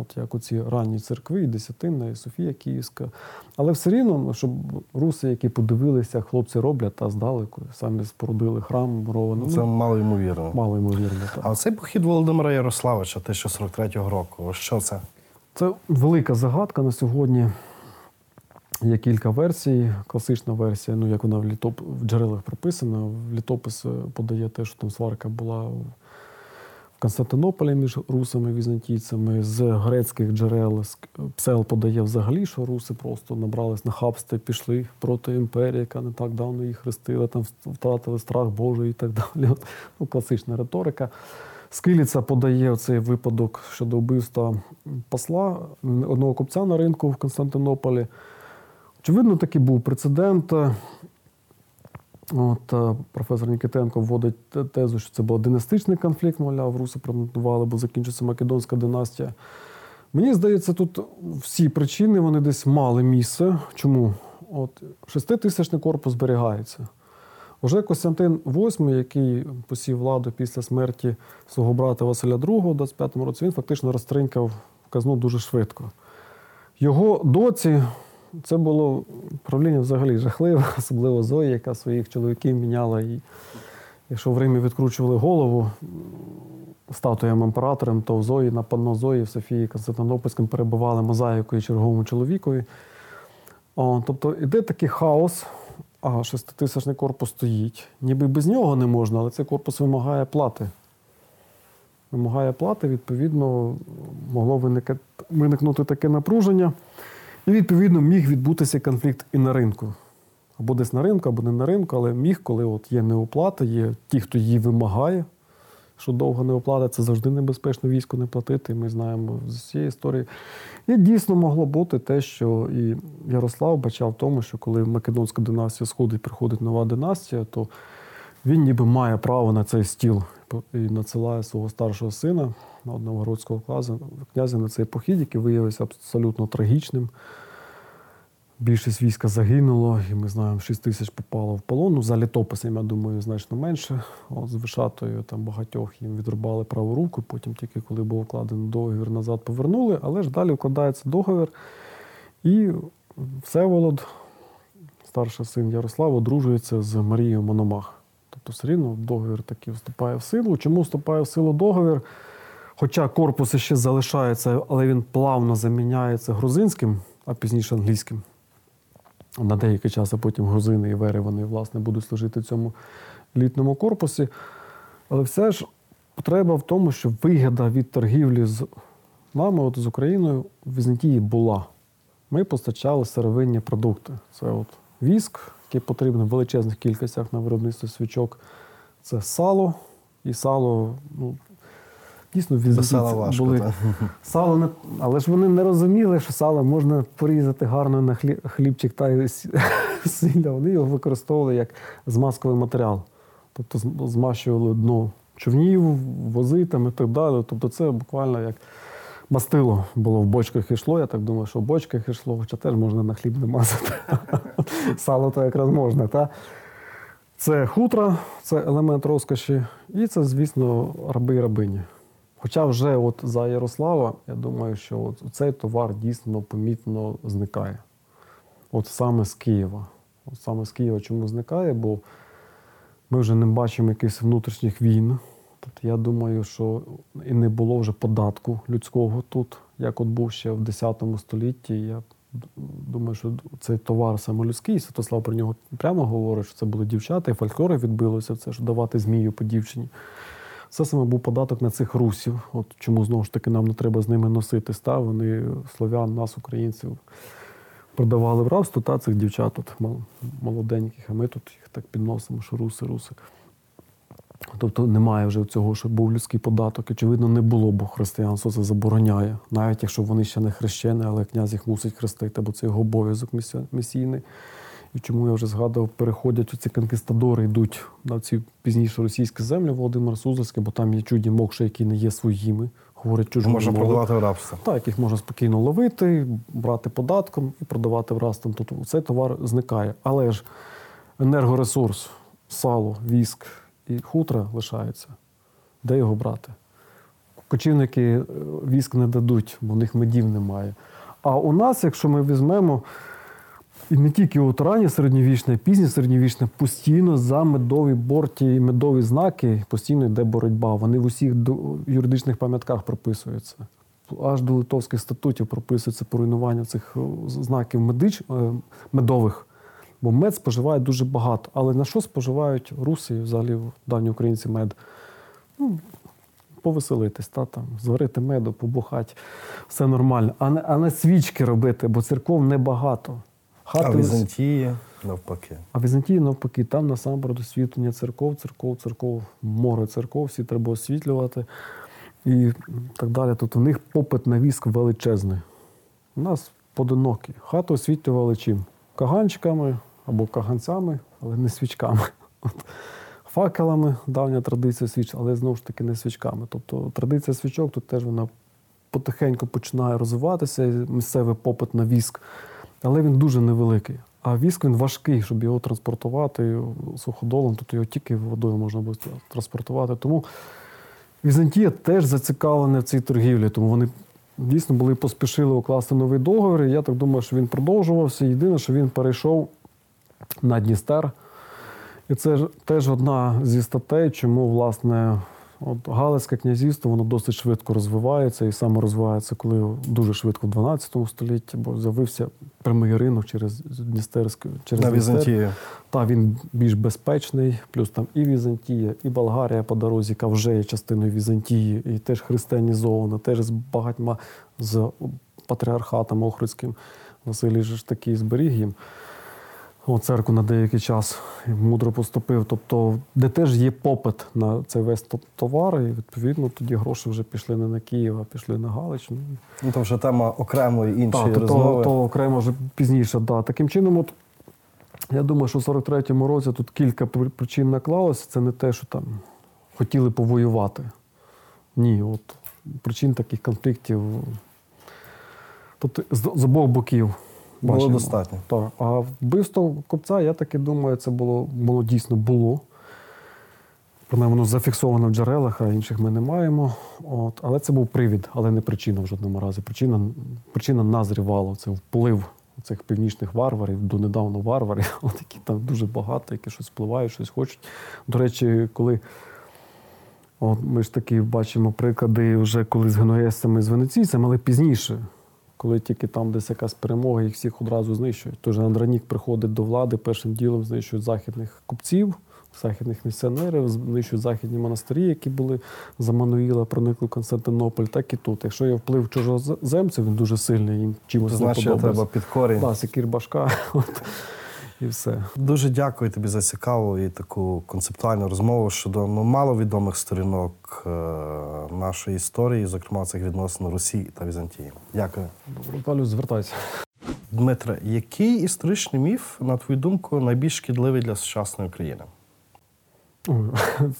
[SPEAKER 3] От як оці ранні церкви, і Десятинна, і Софія Київська. Але все рівно, ну, щоб руси, які подивилися, хлопці роблять, та здалеку, самі спорудили храм мурований.
[SPEAKER 1] Це мало ймовірно.
[SPEAKER 3] мало ймовірно. Так.
[SPEAKER 1] А оцей похід Володимира Ярославича 1043 року, що це?
[SPEAKER 3] Це велика загадка на сьогодні. Є кілька версій. Класична версія, ну як вона в, літоп... в джерелах прописана, в літопис е, подає те, що там сварка була в Константинополі між русами і візантійцями. З грецьких джерел Псел подає взагалі, що руси просто набрались на хабство, пішли проти імперії, яка не так давно їх хрестила, там втратили страх Божий і так далі. От, ну, класична риторика. Скиліця подає цей випадок щодо вбивства посла одного купця на ринку в Константинополі. Очевидно, такий був прецедент. От, е, професор Нікітенко вводить тезу, що це був династичний конфлікт, мовляв, руси претендували, бо закінчиться Македонська династія. Мені здається, тут всі причини вони десь мали місце. Чому? От шеститисячний корпус зберігається. Уже Костянтин VIII, який посів владу після смерті свого брата Василя II у 25-му році, він фактично розтринкав казну дуже швидко. Його доці це було правління взагалі жахливе, особливо Зої, яка своїх чоловіків міняла. І якщо в Римі відкручували голову статуям імператором, то в Зої на панно Зої в Софії Константинопольському перебували мозаїкою черговому чоловікові. О, тобто іде такий хаос, а шеститисячний корпус стоїть. Ніби без нього не можна, але цей корпус вимагає плати. Вимагає плати, відповідно, могло виникнути таке напруження. І, відповідно, міг відбутися конфлікт і на ринку. Або десь на ринку, або не на ринку, але міг, коли от є неоплата, є ті, хто її вимагає, що довго неоплата, це завжди небезпечно військо не платити. Ми знаємо з цієї історії. І дійсно могло бути те, що і Ярослав бачав в тому, що коли Македонська династія сходить, приходить нова династія, то він ніби має право на цей стіл і надсилає свого старшого сина на новгородського князя, князя на цей похід, який виявився абсолютно трагічним. Більшість війська загинуло, і ми знаємо, 6 тисяч попало в полон. Ну, за літописом, я думаю, значно менше. От з Вишатою там багатьох їм відрубали праву руку, потім тільки коли був укладений договір, назад повернули. Але ж далі вкладається договір. І Всеволод, старший син Ярослава, одружується з Марією Мономах. Тобто все рівно договір таки вступає в силу. Чому вступає в силу договір? Хоча корпус ще залишається, але він плавно заміняється грузинським, а пізніше англійським. На деякий час, а потім грузини і вери вони власне будуть служити в цьому літному корпусі. Але все ж потреба в тому, що вигода від торгівлі з нами, от з Україною, в Візантії була. Ми постачали сировинні продукти. Це от віск, який потрібен в величезних кількостях на виробництво свічок. Це сало. І сало, ну, дійсно,
[SPEAKER 1] сала важко.
[SPEAKER 3] були. Сало не. Але ж вони не розуміли, що сало можна порізати гарно на хлібчик та сілля. Вони його використовували як змазковий матеріал. Тобто змащували дно човнів, вози там і так далі. Тобто це буквально як мастило було в бочках йшло. Я так думаю, що в бочках йшло, хоча теж можна на хліб намазати. Сало то якраз можна. Та? Це хутро, це елемент розкоші, і це, звісно, раби і рабині. Хоча вже от за Ярослава, я думаю, що от цей товар дійсно помітно зникає. От саме з Києва. От саме з Києва чому зникає, бо ми вже не бачимо якихось внутрішніх війн. Тобто я думаю, що і не було вже податку людського тут, як от був ще в 10 столітті. Я думаю, що цей товар саме людський, Святослав про нього прямо говорить, що це були дівчата, і фольклори відбилося це, що давати змію по дівчині. Це саме був податок на цих русів. От чому знову ж таки нам не треба з ними носити став. Вони слов'ян, нас, українців, продавали в рабство, та цих дівчат мал- молоденьких, а ми тут їх так підносимо, що руси, руси. Тобто немає вже цього, що був людський податок. Очевидно, не було, бо християнство це забороняє. Навіть якщо вони ще не хрещені, але князь їх мусить хрестити, бо це його обов'язок місійний. І чому я вже згадував, переходять ці конкістадори, йдуть на ці пізніше російські землі, Володимир Сузовський, бо там є чудні мокши, які не є своїми, говорять чужу
[SPEAKER 1] Можна
[SPEAKER 3] мовою.
[SPEAKER 1] продавати в рабство.
[SPEAKER 3] Так, їх можна спокійно ловити, брати податком і продавати в растом. Тобто цей товар зникає. Але ж енергоресурс, сало, віск і хутра лишаються. Де його брати? Кочівники е, віск не дадуть, бо в них медів немає. А у нас, якщо ми візьмемо, і не тільки от раннє середньовічне, пізнє середньовічне, постійно за медові борті і медові знаки постійно йде боротьба. Вони в усіх юридичних пам'ятках прописуються. Аж до литовських статутів прописується про руйнування цих е, знаків медич, е, медових. Бо мед споживає дуже багато. Але на що споживають руси і взагалі давні українці мед? Ну, повеселитись, та, там, зварити меду, побухати, все нормально. А не, а не свічки робити, бо церков небагато.
[SPEAKER 1] А
[SPEAKER 3] Хати
[SPEAKER 1] в Візантії навпаки.
[SPEAKER 3] а Візантії навпаки, там насамперед освітлення церков, церков, церков, море церков, всі треба освітлювати і так далі. Тобто у них попит на віск величезний. У нас поодинокі. Хату освітлювали чим? Каганчиками або каганцями, але не свічками. От. Факелами давня традиція свіч, але знову ж таки не свічками. Тобто традиція свічок тут теж вона потихеньку починає розвиватися, місцевий попит на віск, але він дуже невеликий. А віск він важкий, щоб його транспортувати суходолом, тут його тільки водою можна буде транспортувати. Тому Візантія теж зацікавлена в цій торгівлі, тому вони дійсно були поспішили укласти новий договір. І я так думаю, що він продовжувався. Єдине, що він перейшов на Дністер. І це теж одна зі статей, чому власне от Галицьке князівство воно досить швидко розвивається і саме розвивається, коли дуже швидко в 12 столітті, бо з'явився прямий ринок через Дністерську через
[SPEAKER 1] На Візантію.
[SPEAKER 3] Та він більш безпечний, плюс там і Візантія, і Болгарія по дорозі, яка вже є частиною Візантії, і теж християнізована, теж з багатьма з патріархатом Охридським. Василій ж такий зберіг їм. О, церкву на деякий час мудро поступив. Тобто, де теж є попит на цей весь товар, і відповідно тоді гроші вже пішли не на Київ, а пішли на Галичину.
[SPEAKER 1] Ну, то вже тема окремої іншої
[SPEAKER 3] Так,
[SPEAKER 1] розмови.
[SPEAKER 3] то, то окремо вже пізніше. Да. Таким чином, от, я думаю, що в 43-му році тут кілька причин наклалося. Це не те, що там хотіли повоювати. Ні, от причин таких конфліктів. Тобто з, з обох боків.
[SPEAKER 1] Було достатньо.
[SPEAKER 3] Так. А вбивство купця, я таки думаю, це було, було дійсно було. Принаймні, воно зафіксовано в джерелах, а інших ми не маємо. От. Але це був привід, але не причина в жодному разі. Причина, причина назрівала. Це вплив цих північних варварів, донедавна варварів, от, які там дуже багато, які щось впливають, щось хочуть. До речі, коли От ми ж такі бачимо приклади вже коли з генуезцями, з венеційцями, але пізніше, коли тільки там десь якась перемога, їх всіх одразу знищують. Тож Андронік приходить до влади, першим ділом знищують західних купців, західних місіонерів, знищують західні монастирі, які були за Мануїла, проникли в Константинополь, так і тут. Якщо є вплив чужоземців, він дуже сильний, їм чимось
[SPEAKER 1] значить, треба під корінь.
[SPEAKER 3] Да, секір башка, от, і все.
[SPEAKER 1] Дуже дякую тобі за цікаву і таку концептуальну розмову щодо ну, маловідомих сторінок е, нашої історії, зокрема цих відносин Росії та Візантії. Дякую.
[SPEAKER 3] Віталію, звертайся.
[SPEAKER 1] Дмитре, який історичний міф, на твою думку, найбільш шкідливий для сучасної України?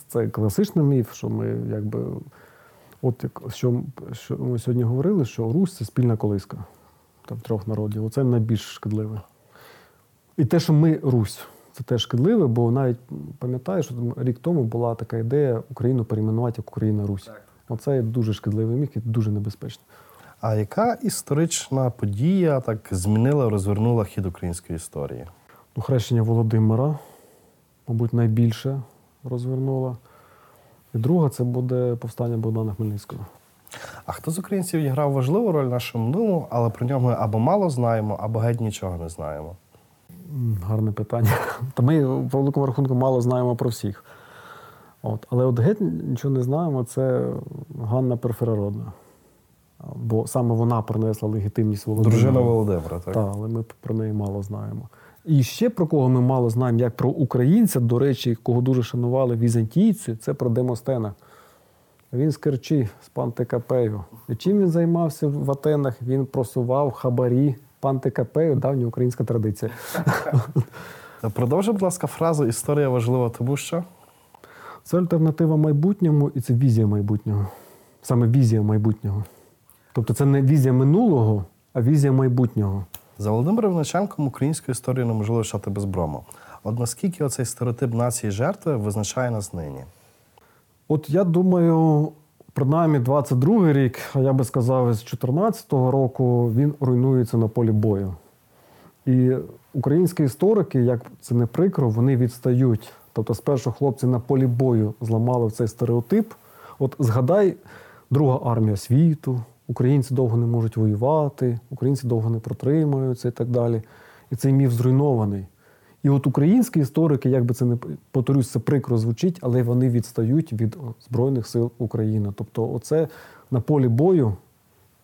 [SPEAKER 3] Це класичний міф, що ми якби. От як що, що ми сьогодні говорили, що Русь це спільна колиска там, трьох народів. Оце найбільш шкідливе. І те, що ми Русь, це теж шкідливе, бо навіть пам'ятаєш, що рік тому була така ідея Україну перейменувати як Україна Русь. Оце є дуже шкідливий міф і дуже небезпечний.
[SPEAKER 1] А яка історична подія так змінила, розвернула хід української історії?
[SPEAKER 3] Ну, хрещення Володимира, мабуть, найбільше розвернуло. І друга це буде повстання Богдана Хмельницького.
[SPEAKER 1] А хто з українців відіграв важливу роль в нашому минулому, але про нього ми або мало знаємо, або геть нічого не знаємо?
[SPEAKER 3] Гарне питання. Та ми по великому рахунку мало знаємо про всіх. От. Але от геть нічого не знаємо, це Ганна Перферородна. Бо саме вона принесла легітимність Володимира.
[SPEAKER 1] Дружина Володимира, так?
[SPEAKER 3] Так, але ми про неї мало знаємо. І ще про кого ми мало знаємо, як про українця, до речі, кого дуже шанували візантійці, це про Демостена. Він з Керчі, з Пантикапею. І чим він займався в Атенах? Він просував хабарі Пантикапею, давня українська традиція.
[SPEAKER 1] Та Продовжуй, будь ласка, фразу Історія важлива, тому що.
[SPEAKER 3] Це альтернатива майбутньому і це візія майбутнього. Саме візія майбутнього. Тобто це не візія минулого, а візія майбутнього.
[SPEAKER 1] За Володимиром Внученком українську історію неможливо лишати без брому. От наскільки оцей стереотип нації жертви визначає нас нині?
[SPEAKER 3] От я думаю, принаймні 22-й рік, а я би сказав, з 14-го року він руйнується на полі бою. І українські історики, як це не прикро, вони відстають. Тобто, спершу хлопці на полі бою зламали цей стереотип. От згадай, друга армія світу, українці довго не можуть воювати, українці довго не протримуються і так далі. І цей міф зруйнований. І от українські історики, як би це не повторюсь, це прикро звучить, але вони відстають від Збройних сил України. Тобто, оце на полі бою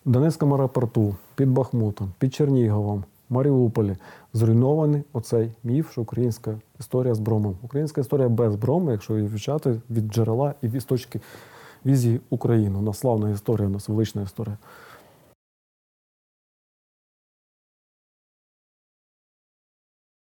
[SPEAKER 3] в Донецькому аеропорту, під Бахмутом, під Черніговом, Маріуполі зруйнований оцей міф, що українська історія з бромом. Українська історія без брому, якщо її вивчати від джерела і з точки візії України. У нас славна історія, у нас велична історія.